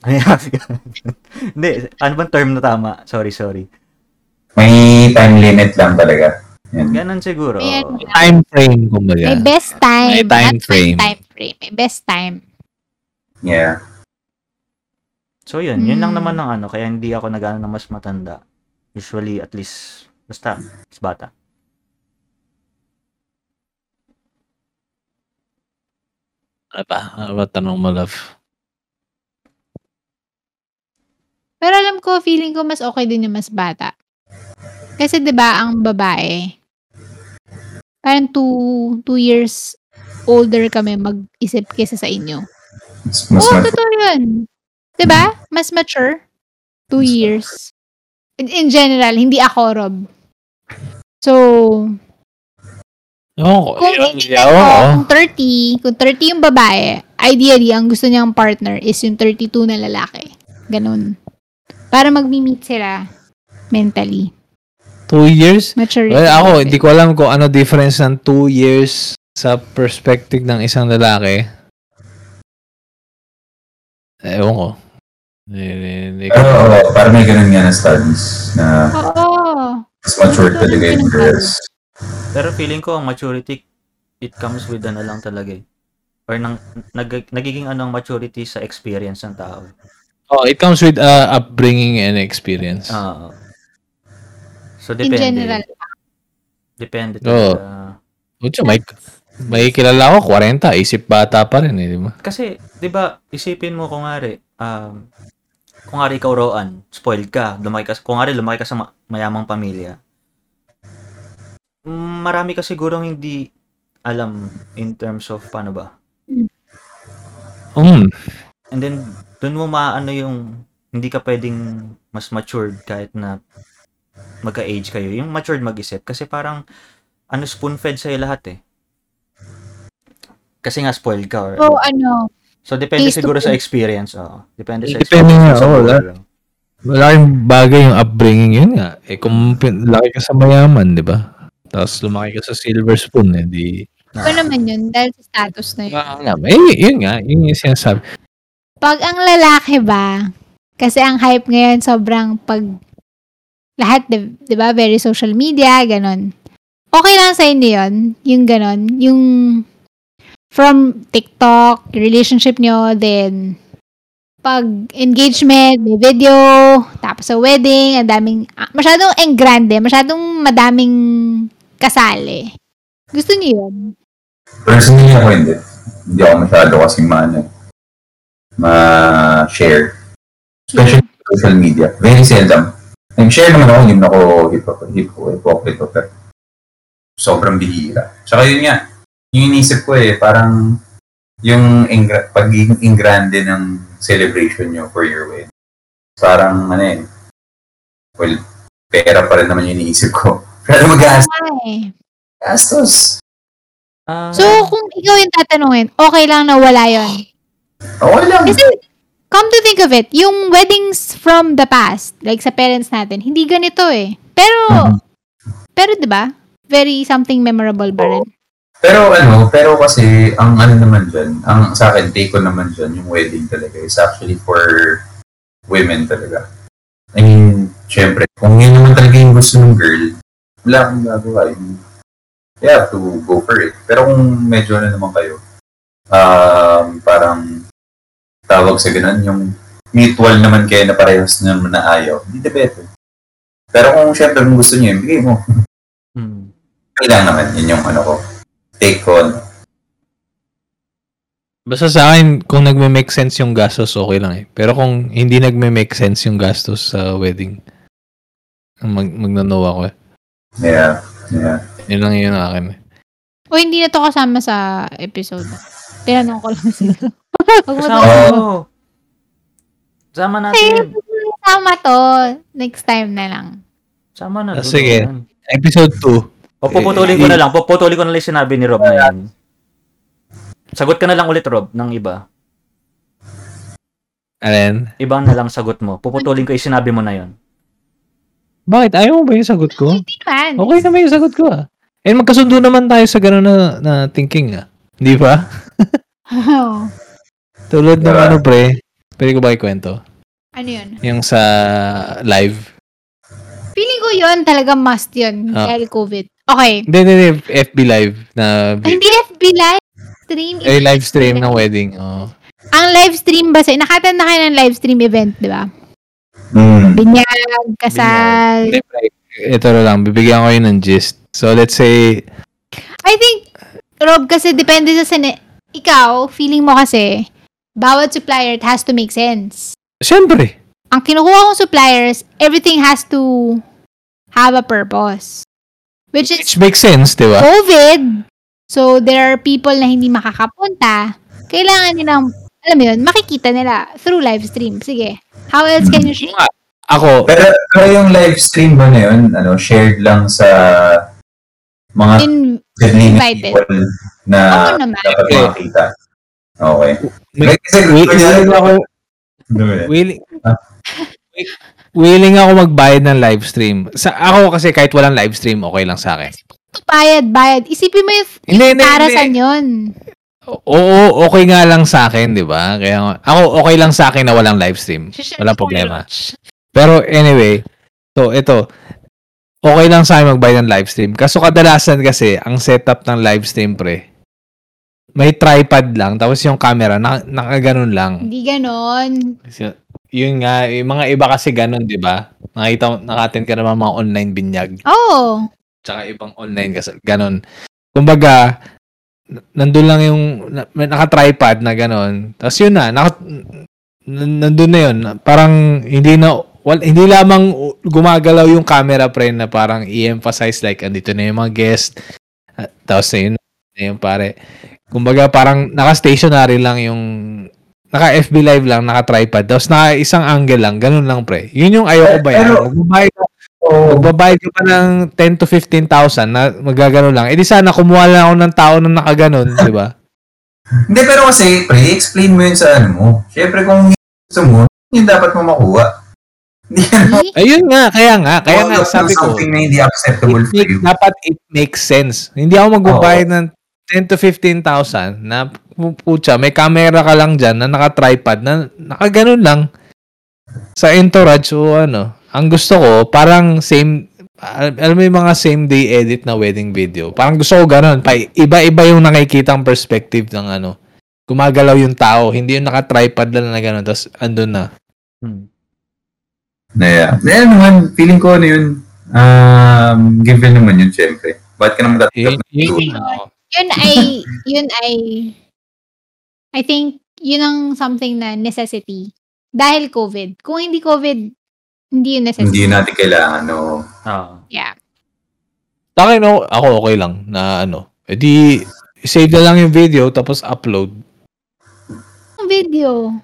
Hindi, ano bang term na tama? Sorry, sorry. May time limit lang talaga. Yan. Ganon siguro. May. Time frame, kumbaga. May best time. May time Not frame. time frame. May best time. Yeah. So yun, yun lang Hmm. naman ng ano, kaya hindi ako nagano ng mas matanda. Usually, at least, basta, mas bata. Ano ba? Ano ba tanong mo, love? Pero alam ko, feeling ko mas okay din yung mas bata. Kasi 'di ba ang babae, parang two, two years older kami mag-isip kesa sa inyo. Mas, mas Oo, mat- totoo yun. 'Di ba? Mas mature. Two years. In, in general, hindi ako, Rob. So, Oo, kung yun, titignan yeah, ko, oo. kung 30, kung 30 yung babae, ideally, ang gusto niyang partner is yung 32 na lalaki. Ganun. Para mag-meet sila mentally. Two years? Maturity. Well, ako, hindi ko alam kung ano difference ng two years sa perspective ng isang lalaki. Ewan ko. Ko. Pero oo, parang may ganun nga na studies na Oo. mas mature talaga yung girls. Pero feeling ko, ang maturity, it comes with ano lang talaga eh. Or nang, nag, nagiging ano ang maturity sa experience ng tao. Oh, it comes with uh, upbringing and experience. Oo. so, In depende. general. Depende Oo. talaga. Ocho, may, may kilala ko, 40, isip bata pa rin eh, di ba? Kasi, di ba, isipin mo kung nga um, kung nga ikaw Roan, spoiled ka, lumaki ka, kung nga lumaki ka sa ma- mayamang pamilya, marami ka sigurong hindi alam in terms of paano ba. Mm. And then, dun mo maano yung hindi ka pwedeng mas matured kahit na magka-age kayo. Yung matured mag-isip. Kasi parang, ano, spoon-fed sa'yo lahat eh. Kasi nga spoiled ka or So, ano, So, depende siguro sa experience. Oo. Depende sa Depende nga, sa oo, buhay la- lang. Malaking bagay yung upbringing yun nga. Eh, kung laki ka sa mayaman, di ba? Tapos lumaki ka sa silver spoon, eh, di... iba naman yun dahil sa status na yun. Ah, alam, eh, yun nga, yun yung sinasabi. Pag ang lalaki ba, kasi ang hype ngayon sobrang pag lahat, di, di ba, very social media, ganon. okay lang sa inyo yun, yung ganon, yung from TikTok, relationship nyo, then pag engagement, may video, tapos sa wedding, ang daming, ah, masyadong engrande, masyadong madaming kasali. Gusto niyo yun? Personally ako hindi. Hindi ako masyado kasi maano, ma-share. Especially sa social media. Very seldom. Nag-share naman ako, hindi ako hypo- hypo- hypocrite o pero sobrang bihira. Tsaka yun nga, yung inisip ko eh, parang yung ingra- pagiging ingrande ng celebration nyo for your wedding. Parang ano eh, well, pera pa rin naman yung iniisip ko. Pero mag-gastos. Ay. Gastos. Ah, So, kung ikaw yung tatanungin, okay lang na wala yon Okay lang. Kasi, come to think of it, yung weddings from the past, like sa parents natin, hindi ganito eh. Pero, Mhm. pero 'di ba? Very something memorable ba rin? Pero ano, pero kasi ang ano naman dyan, ang sa akin, take ko naman dyan, yung wedding talaga is actually for women talaga. I mean, syempre, kung yun naman talaga yung gusto ng girl, wala akong gagawa. You have to go for it. Pero kung medyo na naman kayo, um, parang tawag sa ganun, yung mutual naman kayo na parehas naman na ayaw, hindi better. Pero kung syempre kung gusto niyo, yun, bigay mo. hmm. Kailangan naman, yun yung ano ko. Take ko. ano. Basta sa akin, kung nagme-make sense yung gastos, okay lang eh. Pero kung hindi nagme-make sense yung gastos sa wedding, mag magnano ako eh. Yeah, yeah. Yun lang yun akin eh. O hindi na to kasama sa episode. Tinanong ko lang sila. Huwag mo Kasama to. mo. Sama natin. Kasama to. Next time na lang. Sama na. Ah, dulo sige. yan. Episode 2. O puputulin ko na lang. Puputulin ko na lang yung sinabi ni Rob na yan. Sagot ka na lang ulit, Rob, ng iba. Alin? Ibang na lang sagot mo. Puputulin ko yung sinabi mo na yon. Bakit? Ayaw mo ba yung sagot ko? Hindi naman. Okay naman yung sagot ko ah. And magkasundo naman tayo sa gano'n na, na thinking ah. Di ba? Oh. Tulad ng Diba? ano pre, pwede ko ba ikwento? ano yun? Yung sa live. Feeling ko yun talaga must yun. Ah. Dahil COVID. Okay. Hindi, hindi, hindi. FB live na Ay, hindi FB live stream. eh, live stream ng wedding. Oh. Ang live stream ba sa... Nakatan na kayo ng live stream event, di ba? Mm. Binyag, kasal. Hindi. Ito lang, bibigyan ko yun ng gist. So, let's say, I think, Rob, kasi depende sa sine... Ikaw, feeling mo kasi, bawat supplier, it has to make sense. syempre, Ang kinukuha kong suppliers, everything has to have a purpose. Which is which makes sense, di ba? COVID. So, there are people na hindi makakapunta. Kailangan nilang, alam mo yun, makikita nila through live stream. Sige. How else can you share? Ako, Pero, pero yung live stream ba na yun, ano, shared lang sa mga In, invited. people na naman. dapat makita. Okay. may, kasi, wi- kunyari, willing ako, Ano willing, Ah. wi- willing ako magbayad ng live stream. Sa ako kasi kahit walang live stream, okay lang sa akin. bayad, bayad. Isipin mo yung Hindi, hindi, sa yun. Oo, okay nga lang sa akin, di ba? Kaya ako okay lang sa akin na walang live stream. Walang problema. Pero anyway, so ito, okay lang sa akin magbayad ng live stream. Kaso kadalasan kasi, ang setup ng live stream pre, may tripod lang, tapos yung camera, na, nakaganon lang. Hindi ganon. Kasi, yun nga, yung mga iba kasi ganon, di ba? Nakita, nakatin ka naman mga online binyag. Oh. Tsaka ibang online kasi, ganon. Kumbaga, nandun lang yung, na- may naka-tripod na ganon. Tapos yun na, naka, n- nandun na yun. Parang, hindi na, wal, hindi lamang gumagalaw yung camera pre na parang i-emphasize like, andito na yung mga guest. At, tapos na yun, na yun pare. Kumbaga, parang naka-stationary lang yung, naka-FB live lang, naka-tripod. Tapos naka isang angle lang, ganun lang pre. Yun yung ayoko ba yan? Pero- Magbabayad ka oh, Magbabayad ka pa ng 10 to 15,000 na magagano lang. Eh di sana kumuha lang ako ng tao na nakaganon, di ba? Hindi, pero kasi, pre, explain mo yun sa ano mo. Siyempre, kung gusto mo, yun dapat mo makuha. Ayun nga, kaya nga, kaya nga sabi ko, Something na hindi acceptable it for you. dapat it makes sense. Hindi ako magbabayad ng 10 to 15,000 na pu- putya, may camera ka lang dyan na naka-tripod na nakaganon lang sa entourage o ano. Ang gusto ko, parang same al- alam mo yung mga same day edit na wedding video. Parang gusto ko ganun. Pa, iba-iba yung nakikitang perspective ng ano. Gumagalaw yung tao. Hindi yung naka-tripod lang na gano'n. Tapos andun na. Hmm. Na yeah. Na naman, feeling ko ano yun, um, given naman yun, syempre. Ba't ka naman Yun, tatanggap yun, ng oo. Yun ay, yun ay, I think, yun ang something na necessity. Dahil COVID. Kung hindi COVID, hindi yun necessity. Hindi natin kailangan, no? Ah. Yeah. Sa akin, no, ako okay lang na ano. E di, save na lang yung video tapos upload. Ang video.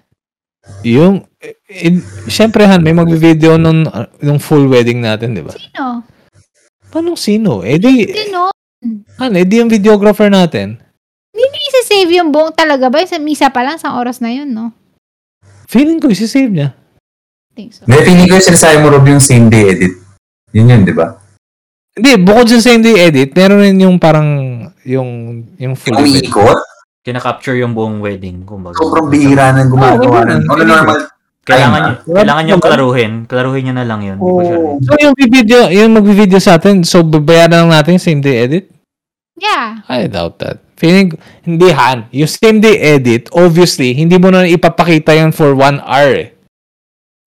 Yung, eh, eh, syempre Han, may mag-video nung, nung full wedding natin, di ba? Sino? Paano sino? Eh di, Sino? Han, eh di yung videographer natin. Hindi isi-save yung buong talaga ba? Sa misa pa lang, sa oras na yun, no? Feeling ko, isi-save niya. I think so. Hindi, feeling ko yung sinasabi mo, Rob, yung same day edit. Yun yun, di ba? Hindi, bukod sa same day edit, meron rin yung parang, yung, yung full umiikot, Kinaka-capture yung buong wedding, kumbaga. sobrang bihira ng gumagawa ganun. Ano normal, Kailangan Time, nyo, kailangan nyo klaruhin. Klaruhin nyo na lang yun. Ko sure. So, yung video, yung mag-video sa atin, so babayaran lang natin same day edit? Yeah. I doubt that. Feeling, hindi Han. Yung same day edit, obviously, hindi mo na ipapakita yan for one hour eh.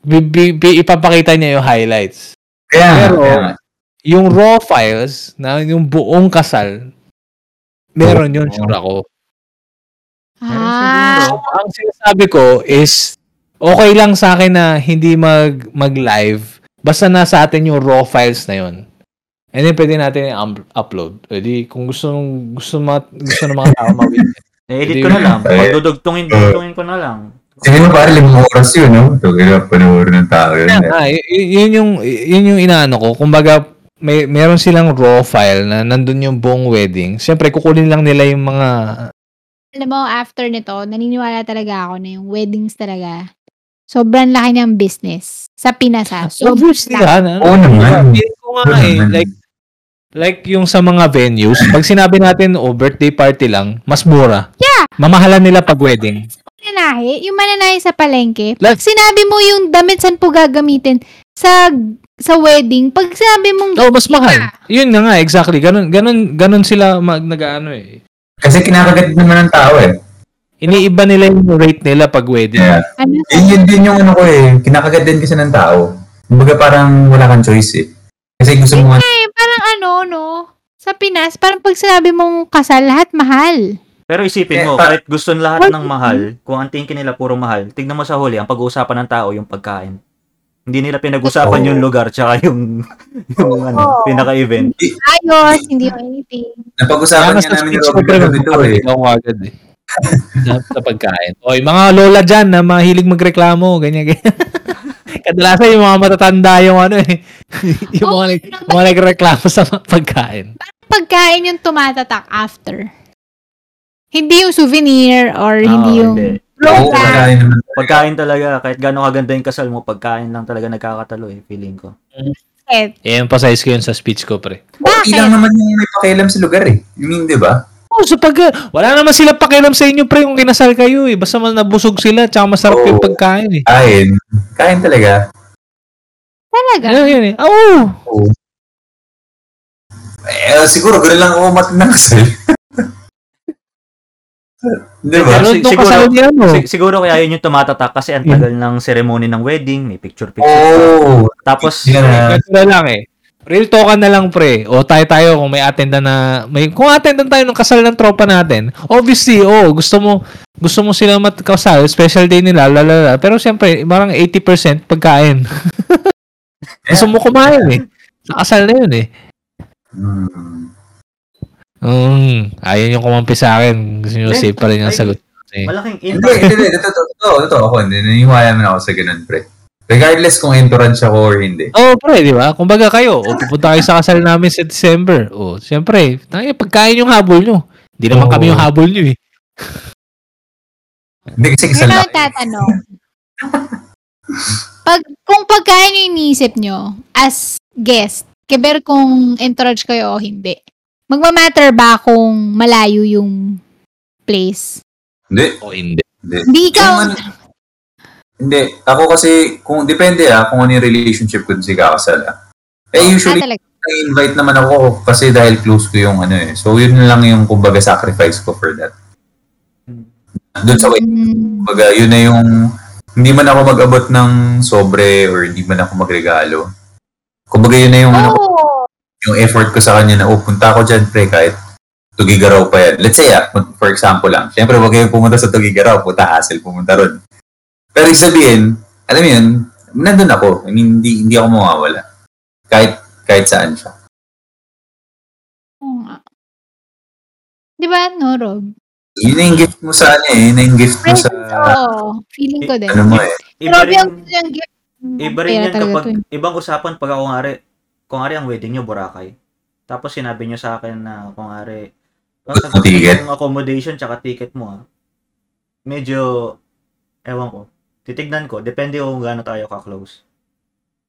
Bi- bi- bi- ipapakita niya yung highlights. kaya, Pero- nga. Yung raw files, na yung buong kasal, meron yun, Oo. sure ako. Ah, So, ang sinasabi ko is, okay lang sa akin na hindi mag, mag-live, basta nasa atin yung raw files na yun. And then, pwede natin i-upload. Pwede, kung gusto, nung- gusto, mga, gusto ng mga tao mawin. I-edit ko na lang. Magdudugtungin, dugtungin ko na lang. Sige mo, pare, limang oras yun, no? Ito, kaya panoorin ng tao yun. Kaya nga, y- y- yun yung, yun yung inaano ko. Kumbaga, may, meron silang raw file na nandun yung buong wedding. Siyempre, kukunin lang nila yung mga... alam mo, after nito, naniniwala talaga ako na yung weddings talaga, sobrang laki niyang business. Sa Pinas, ha? Sobrang Obviously, laki. ha? na- Oo naman. Feel ko nga Oo eh. naman. Like, like yung sa mga venues, pag sinabi natin, oh, birthday party lang, mas mura. Yeah. Mamahalan nila pag wedding. Mananahi, yung mananahi sa palengke, Like- pag sinabi mo yung damit saan po gagamitin sa sa wedding, pag sinabi mong Oh, mas mahal. Yun na nga, exactly. Ganun, ganun, ganun sila mag, nag-ano eh. Kasi kinakagat naman ng tao, eh. Iniiba nila yung rate nila pag wedding. Kaya, ano, yun, yun din yung ano ko, eh. Kinakagat din kasi ng tao. Kumbaga parang wala kang choice, eh. Kasi gusto mo nga, eh, parang ano, no? Sa Pinas, parang pag sinabi mong kasal, lahat mahal. Pero isipin Eh, mo, pa- kahit gusto lahat ng mahal, kung ang tingin nila puro mahal, tignan mo sa huli, ang pag-uusapan ng tao yung pagkain. Hindi nila pinag-usapan Oo. yung lugar tsaka yung, yung ano, pinaka-event. Ayos, hindi yung anything. napag-usapan Kaya nga sa namin ni speech ko pre, Gabi ito, eh. magpapakita ko agad eh. Sa, sa pagkain. Oy, mga lola dyan na mahilig magreklamo, ganyan, ganyan. Kadalasan yung mga matatanda yung ano eh. yung mga, nag- mga nagreklamo sa pagkain. Pagkain yung tumatatak after. Hindi yung souvenir or hindi Oo, yung hindi. Program. pagkain. Pagkain talaga, kahit gano'ng kaganda yung kasal mo, pagkain lang talaga nagkakatalo eh, feeling ko. I-emphasize ko yun sa speech ko, pre. Okay lang Bakit? naman yung may pakialam sa lugar, eh. I mean, di ba? Oh, sa pag wala naman sila pakialam sa inyo, pre, kung kinasal kayo eh. Basta nabusog sila, tsaka masarap Oo. yung pagkain eh. Kain. Kain talaga. Talaga. Ano yun eh? Oo. Oo. Eh, siguro, gano'n lang ako mat ng kasal. di ba? Si- itong siguro- kasal niya, no? Si- siguro kaya yun yung tumatatak kasi ang tagal ng ceremony ng wedding, may picture-picture. Oo. Tapos, na. Ganito na lang eh. Real talk na lang pre. O tayo tayo kung may attendan na may kung attendan tayo ng kasal ng tropa natin. Obviously, oh, gusto mo gusto mo sila matkasal, special day nila, lalala. Pero siyempre, parang 80% pagkain. gusto mo kumain eh. Sa kasal na yun eh. Hmm. Mm, ayun yung kumampi sa akin. Gusto nyo Then, safe pa rin yung sagot. Eh. malaking Hindi, impact. hindi, hindi. Totoo, totoo, totoo ako. Hindi, naniniwala naman ako sa ganun, pre. Regardless kung entourage ako or hindi. Oh, pre, di ba? Kumbaga kayo, o pupunta kayo sa kasal namin sa December. O, siyempre, tayo, pagkain yung habol nyo. Hindi naman Oo. kami yung habol nyo eh. Hindi kasi kasal na. tatanong. Pag, kung pagkain yung iniisip nyo as guest, keber kung entourage kayo o hindi, magmamatter ba kung malayo yung place? Hindi. O, hindi. Hindi. Hindi ikaw, Kung ano- hindi. Ako kasi, kung depende ah, kung ano yung relationship ko si kakasal ah. Eh, ah, usually, talaga. na-invite naman ako kasi dahil close ko yung ano eh. So, yun lang yung kumbaga sacrifice ko for that. Doon sa way, Mm, kumbaga, yun na yung hindi man ako mag-abot ng sobre or hindi man ako magregalo. Kumbaga, yun na yung, ano, Oh! yung effort ko sa kanya na, oh, punta ako dyan, pre, kahit Tugigaraw pa yan. Let's say, ah, for example lang, syempre, wag kayong pumunta sa Tugigaraw, puta hassle pumunta ron. Pero ibig sabihin, alam mo yun, nandun ako. I mean, hindi, hindi ako mawawala. Kahit, kahit saan siya. Oo nga. Di ba, no, Rob? Yun na yung gift mo sa ano eh, yun na yung gift mo sa, oo. Feeling ko din. ano mo eh. Iba Rob, rin, yung, yung gift. iba rin yan kapag, to eh. ibang usapan pag ako nga kung nga ang wedding nyo, Boracay. Tapos sinabi nyo sa akin na kung ticket. yung accommodation tsaka ticket mo ah. Medyo, ewan ko. Titignan ko, depende kung gaano tayo ka-close.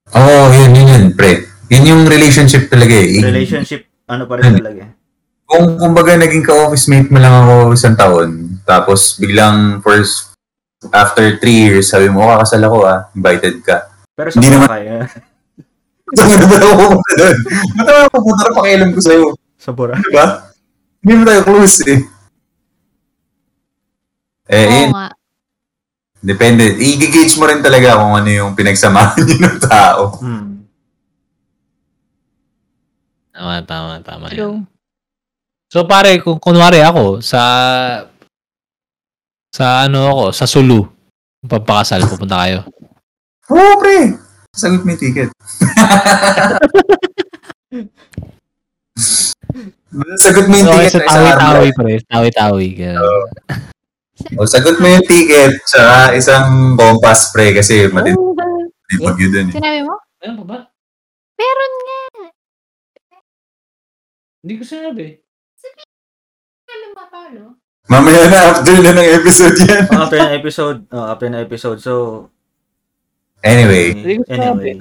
Oo, oh, yun, yun, yun, pre. Yun yung relationship talaga eh. Relationship, ano pa rin talaga. eh. Kung kumbaga naging ka-office mate mo lang ako isang taon, tapos biglang first, after three years, sabi mo, oh, kakasal ako ah, invited ka. Pero sa Hindi naman- Boracay, eh. Saan na ba ako pupunta doon? Ba't naman ako pupunta na pakialam ko sa'yo? sa Boracay. Di ba? Hindi mo tayo close eh. Eh, Oo nga. Depende. I-gauge mo rin talaga kung ano yung pinagsamahan niyo ng tao. Hmm. Tama, tama, tama. yan. True. So pare, kung kunwari ako sa sa ano ako, sa Sulu, papakasal, pupunta kayo. Oo, pre. Sagot mo yung ticket. Sagot mo yung So, ticket. sa sa isang tawi-tawi, pre. Tawi-tawi. ganun. O, sagot mo yung ticket sa isang compass, pre, kasi matitipag yun dun eh. Sinabi mo? Meron pa ba? Meron nga. Hindi ko sinabi. Sinabi mo, Paolo. Mamaya na, after na ng episode yan. after na episode, oh, after na episode, so, Anyway, anyway,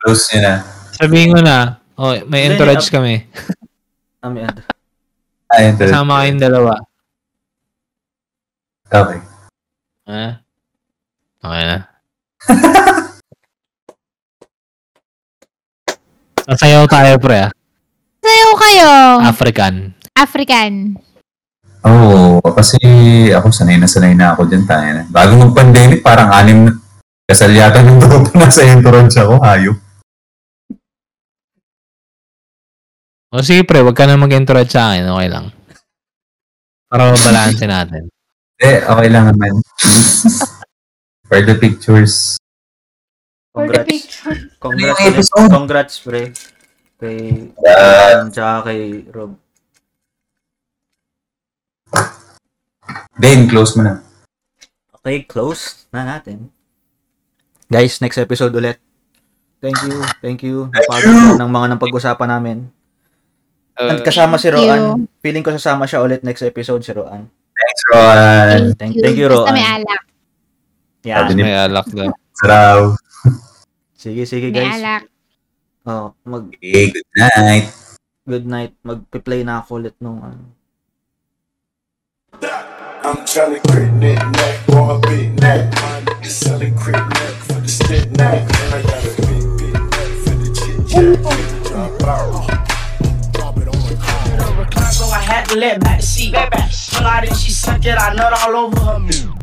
close nyo na. Sabihin ko na, oh, may entourage hindi, kami. um, and, Ayun, tuloy. Kasama kayong dalawa. Okay. Ha? Okay na. Sasayaw tayo, pre, ah. Sayo kayo. African. African. Oo, oh, kasi ako sanay na sanay na ako dyan tayo na. Bago mag-pandemic, parang anim na kasal yata ng tropa nasa entourage ako, hayop. O sige, pre, wag ka na mag-entourage sa akin. Okay lang. Para mabalansin natin. Eh, okay lang naman. For the pictures. For the congrats. picture. Congrats, Ano episode? congrats, pre. Kay, Uh, tsaka kay Rob. then, close mo na. Okay, close na natin. Guys, next episode ulit. Thank you, thank you. Thank Napagod you. ng mga ng pag-usapan namin. Uh, And kasama si Thank Roan. Feeling ko sasama siya ulit next episode si Roan. Thanks, Ron. Thank- thank you, Basta Roan. may alak. Yan. Sabi ni- may alak daw. Saraw. Sige, sige May guys. alak. Oh, mag Okay, good night. good night. Magpe-play na ako ulit nung ano. I'm tryna create that neck on a big neck. My niggas selling creep neck for the stick neck. And I got a big, big neck for the chit chat. Drop out. So I had to let back the seat. Pull out and she suck it, I nut all over her.